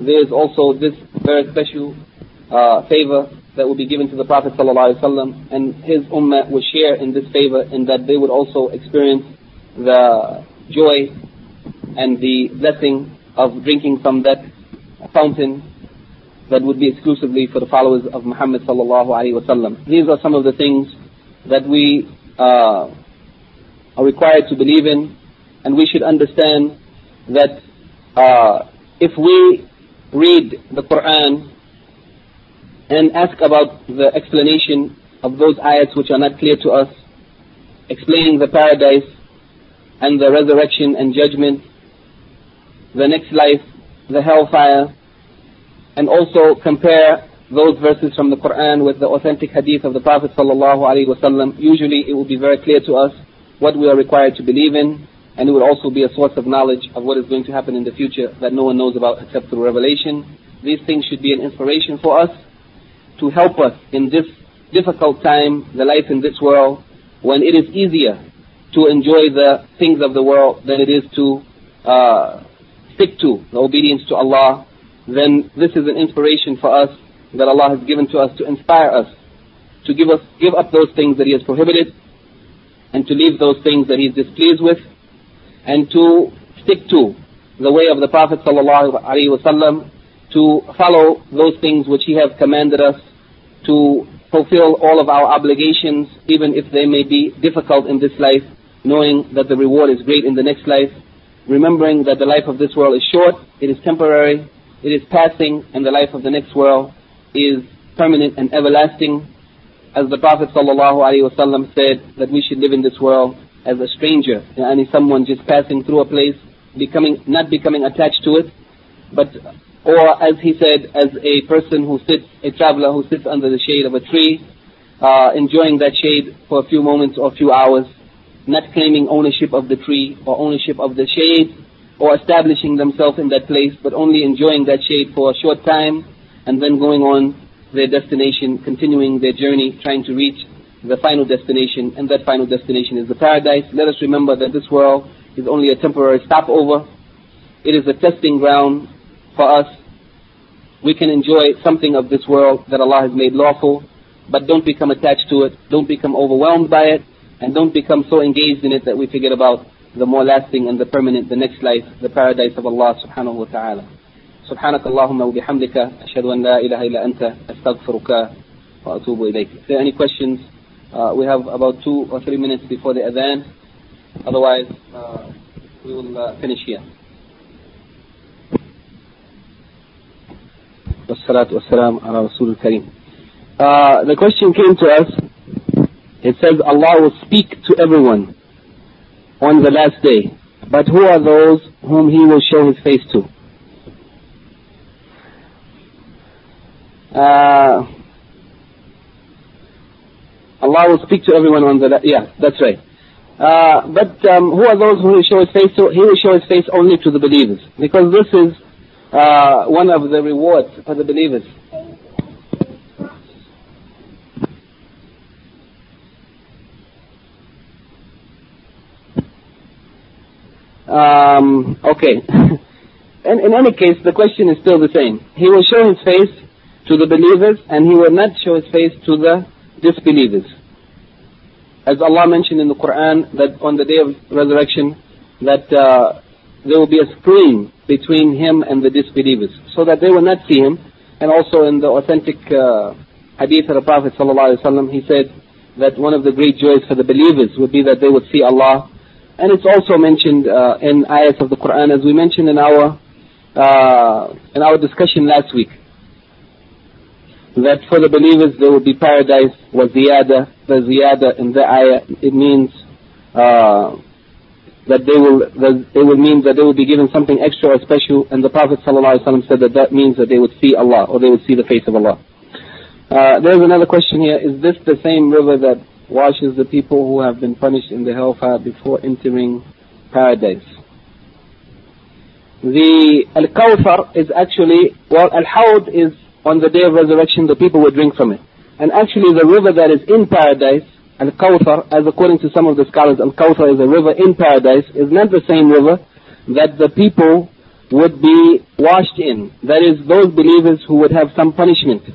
there is also this very special uh, favor that will be given to the Prophet ﷺ and his ummah will share in this favor in that they would also experience the joy and the blessing of drinking from that fountain that would be exclusively for the followers of Muhammad wasallam. These are some of the things that we uh, are required to believe in, and we should understand that uh, if we read the Quran and ask about the explanation of those ayats which are not clear to us, explaining the paradise and the resurrection and judgment, the next life, the hellfire, and also compare those verses from the Quran with the authentic hadith of the Prophet sallallahu alaihi wasallam, usually it will be very clear to us what we are required to believe in, and it would also be a source of knowledge of what is going to happen in the future that no one knows about except through revelation. These things should be an inspiration for us to help us in this difficult time, the life in this world, when it is easier to enjoy the things of the world than it is to uh, stick to the obedience to Allah, then this is an inspiration for us that Allah has given to us to inspire us to give us give up those things that He has prohibited and to leave those things that He is displeased with and to stick to the way of the Prophet wasallam to follow those things which He has commanded us to fulfill all of our obligations even if they may be difficult in this life knowing that the reward is great in the next life remembering that the life of this world is short it is temporary it is passing and the life of the next world is permanent and everlasting. As the Prophet ﷺ said that we should live in this world as a stranger, and someone just passing through a place, becoming not becoming attached to it, but or as he said, as a person who sits, a traveler who sits under the shade of a tree, uh, enjoying that shade for a few moments or a few hours, not claiming ownership of the tree or ownership of the shade, or establishing themselves in that place, but only enjoying that shade for a short time, and then going on their destination, continuing their journey, trying to reach the final destination, and that final destination is the paradise. Let us remember that this world is only a temporary stopover. It is a testing ground for us. We can enjoy something of this world that Allah has made lawful, but don't become attached to it, don't become overwhelmed by it, and don't become so engaged in it that we forget about the more lasting and the permanent, the next life, the paradise of Allah subhanahu wa ta'ala. سبحانك اللهم وبحمدك أشهد أن لا إله إلا أنت أستغفرك وأتوب إليك. If there are any questions, uh, we have about two or three minutes before the adhan. Otherwise, uh, we will uh, finish here. والصلاة والسلام على رسول الكريم. Uh, the question came to us. It says Allah will speak to everyone on the last day. But who are those whom He will show His face to? Allah will speak to everyone on the yeah, that's right. Uh, but um, who are those who will show His face to? He will show His face only to the believers, because this is uh, one of the rewards for the believers. Um, okay. in, in any case, the question is still the same. He will show his face to the believers and he will not show his face to the disbelievers. As Allah mentioned in the Quran that on the day of resurrection that uh, there will be a screen between him and the disbelievers so that they will not see him. And also in the authentic uh, hadith of the Prophet ﷺ, he said that one of the great joys for the believers would be that they would see Allah and it's also mentioned uh, in ayats of the Quran, as we mentioned in our uh, in our discussion last week, that for the believers there will be paradise was ziyada. The ziyada in the ayah it means uh, that they will that it will mean that they will be given something extra or special. And the Prophet ﷺ said that that means that they would see Allah or they would see the face of Allah. Uh, there's another question here. Is this the same river that washes the people who have been punished in the hellfire before entering paradise. The Al-Kawthar is actually, well, Al-Hawd is on the day of resurrection, the people will drink from it. And actually the river that is in paradise, Al-Kawthar, as according to some of the scholars, Al-Kawthar is a river in paradise, is not the same river that the people would be washed in. That is, those believers who would have some punishment,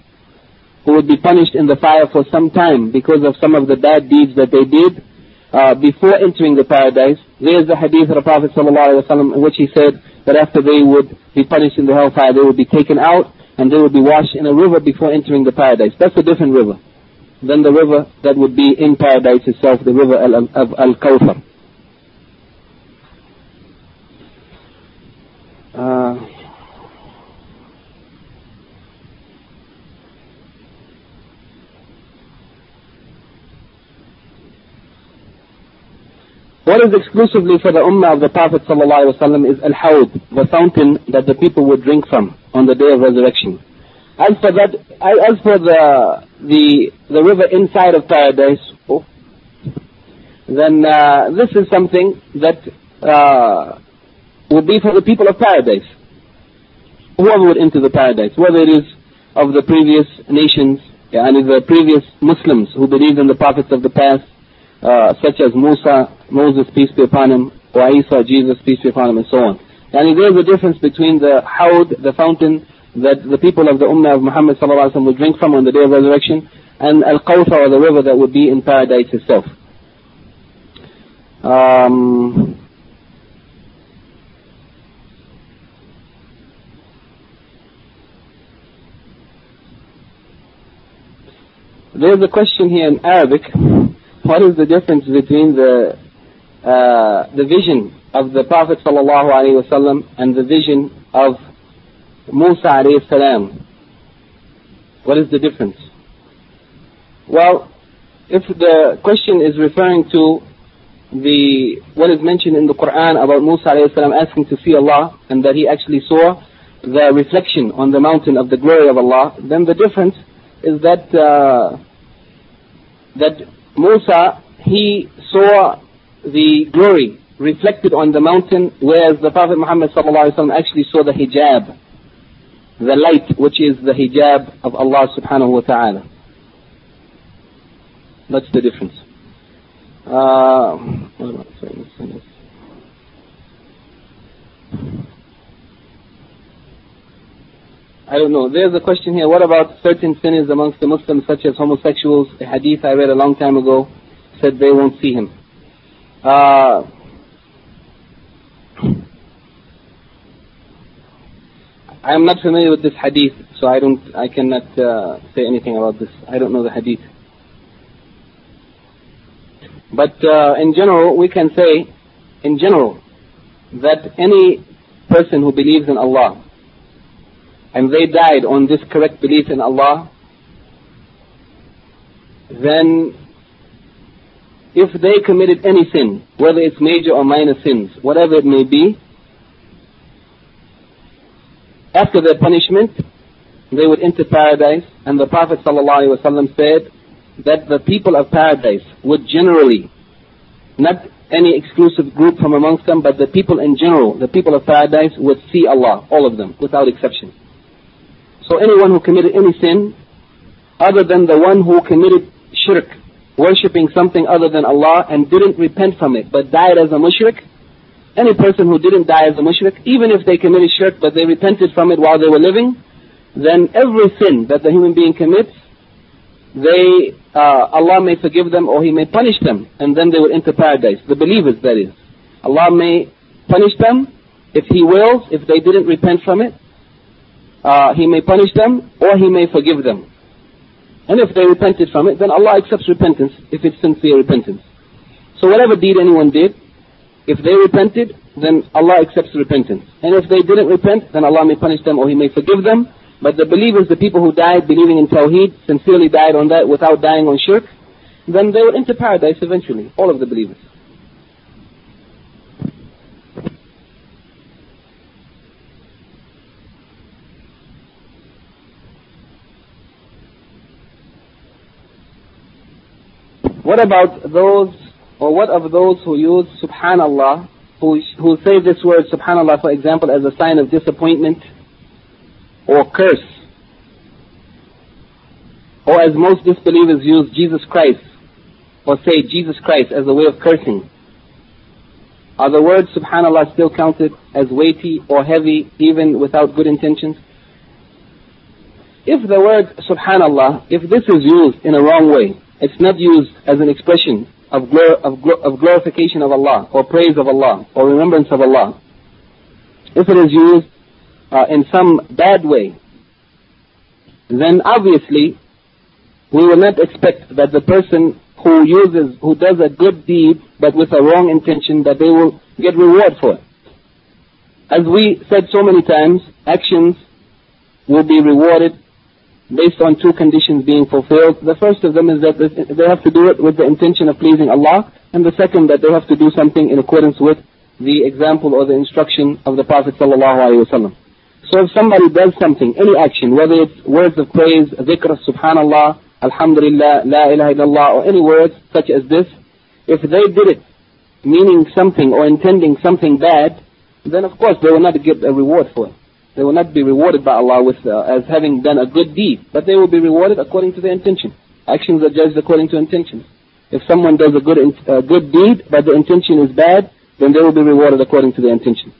who would be punished in the fire for some time because of some of the bad deeds that they did uh, before entering the paradise. There is the hadith of the Prophet ﷺ in which he said that after they would be punished in the hellfire, they would be taken out and they would be washed in a river before entering the paradise. That's a different river than the river that would be in paradise itself, the river of Al-Kawthar. Uh, what is exclusively for the Ummah of the Prophet ﷺ is Al-Hawd, the fountain that the people would drink from on the day of resurrection. As for that, as for the the the river inside of paradise, oh, then uh, this is something that uh, would be for the people of paradise. Whoever would enter the paradise, whether it is of the previous nations, and the previous Muslims who believed in the prophets of the past, uh, such as Musa, Moses, peace be upon him, or Isa, Jesus, peace be upon him, and so on. And there is a difference between the Hawd, the fountain that the people of the Ummah of Muhammad would drink from on the day of resurrection, and Al-Kawthar, or the river that would be in paradise itself. Um, There's a question here in Arabic. What is the difference between the uh, the vision of the Prophet sallallahu alaihi wasallam and the vision of Musa alayhi salam? What is the difference? Well, if the question is referring to the what is mentioned in the Quran about Musa alayhi salam asking to see Allah and that he actually saw the reflection on the mountain of the glory of Allah, then the difference is that uh, that Musa he saw the glory reflected on the mountain, whereas the Prophet Muhammad actually saw the hijab, the light which is the hijab of Allah subhanahu wa ta'ala. That's the difference. Uh, I don't know. There's a question here. What about certain sinners amongst the Muslims, such as homosexuals? A hadith I read a long time ago said they won't see him. Uh, I am not familiar with this hadith, so I don't, I cannot uh, say anything about this. I don't know the hadith. But uh, in general, we can say, in general, that any person who believes in Allah and they died on this correct belief in Allah, then if they committed any sin, whether it's major or minor sins, whatever it may be, after their punishment, they would enter paradise, and the Prophet ﷺ said that the people of paradise would generally, not any exclusive group from amongst them, but the people in general, the people of paradise would see Allah, all of them, without exception. So anyone who committed any sin, other than the one who committed shirk, worshipping something other than Allah and didn't repent from it, but died as a mushrik, any person who didn't die as a mushrik, even if they committed shirk but they repented from it while they were living, then every sin that the human being commits, they, uh, Allah may forgive them or He may punish them, and then they will enter paradise. The believers, that is. Allah may punish them if He wills, if they didn't repent from it, uh, he may punish them or he may forgive them. And if they repented from it, then Allah accepts repentance if it's sincere repentance. So whatever deed anyone did, if they repented, then Allah accepts repentance. And if they didn't repent, then Allah may punish them or He may forgive them. But the believers, the people who died believing in Tawheed, sincerely died on that without dying on shirk, then they will enter paradise eventually, all of the believers. What about those, or what of those who use subhanallah, who, who say this word subhanallah, for example, as a sign of disappointment or curse? Or as most disbelievers use Jesus Christ, or say Jesus Christ as a way of cursing. are the words subhanallah still counted as weighty or heavy even without good intentions? If the word subhanallah, if this is used in a wrong way, it's not used as an expression of, glor- of, glor- of glorification of Allah, or praise of Allah, or remembrance of Allah. If it is used uh, in some bad way, then obviously we will not expect that the person who uses, who does a good deed but with a wrong intention, that they will get reward for it. As we said so many times, actions will be rewarded based on two conditions being fulfilled. The first of them is that they have to do it with the intention of pleasing Allah, and the second that they have to do something in accordance with the example or the instruction of the Prophet sallallahu So if somebody does something, any action, whether it's words of praise, dhikr, subhanallah, alhamdulillah, la ilaha illallah, or any words such as this, if they did it meaning something or intending something bad, then of course they will not get a reward for it. They will not be rewarded by Allah with uh, as having done a good deed, but they will be rewarded according to their intention. Actions are judged according to intentions. If someone does a good uh, good deed, but the intention is bad, then they will be rewarded according to their intention.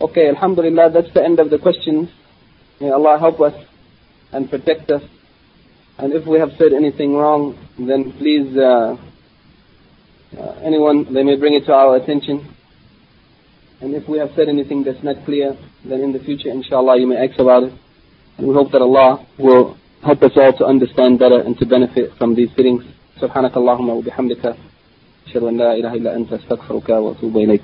Okay, Alhamdulillah, that's the end of the questions. May Allah help us and protect us. And if we have said anything wrong, then please, uh, uh, anyone, they may bring it to our attention. And if we have said anything that's not clear, then in the future, inshallah, you may ask about it. And we hope that Allah will help us all to understand better and to benefit from these sittings. سبحانك اللهم وبحمدك أشهد أن لا إله إلا أنت أستغفرك وأتوب إليك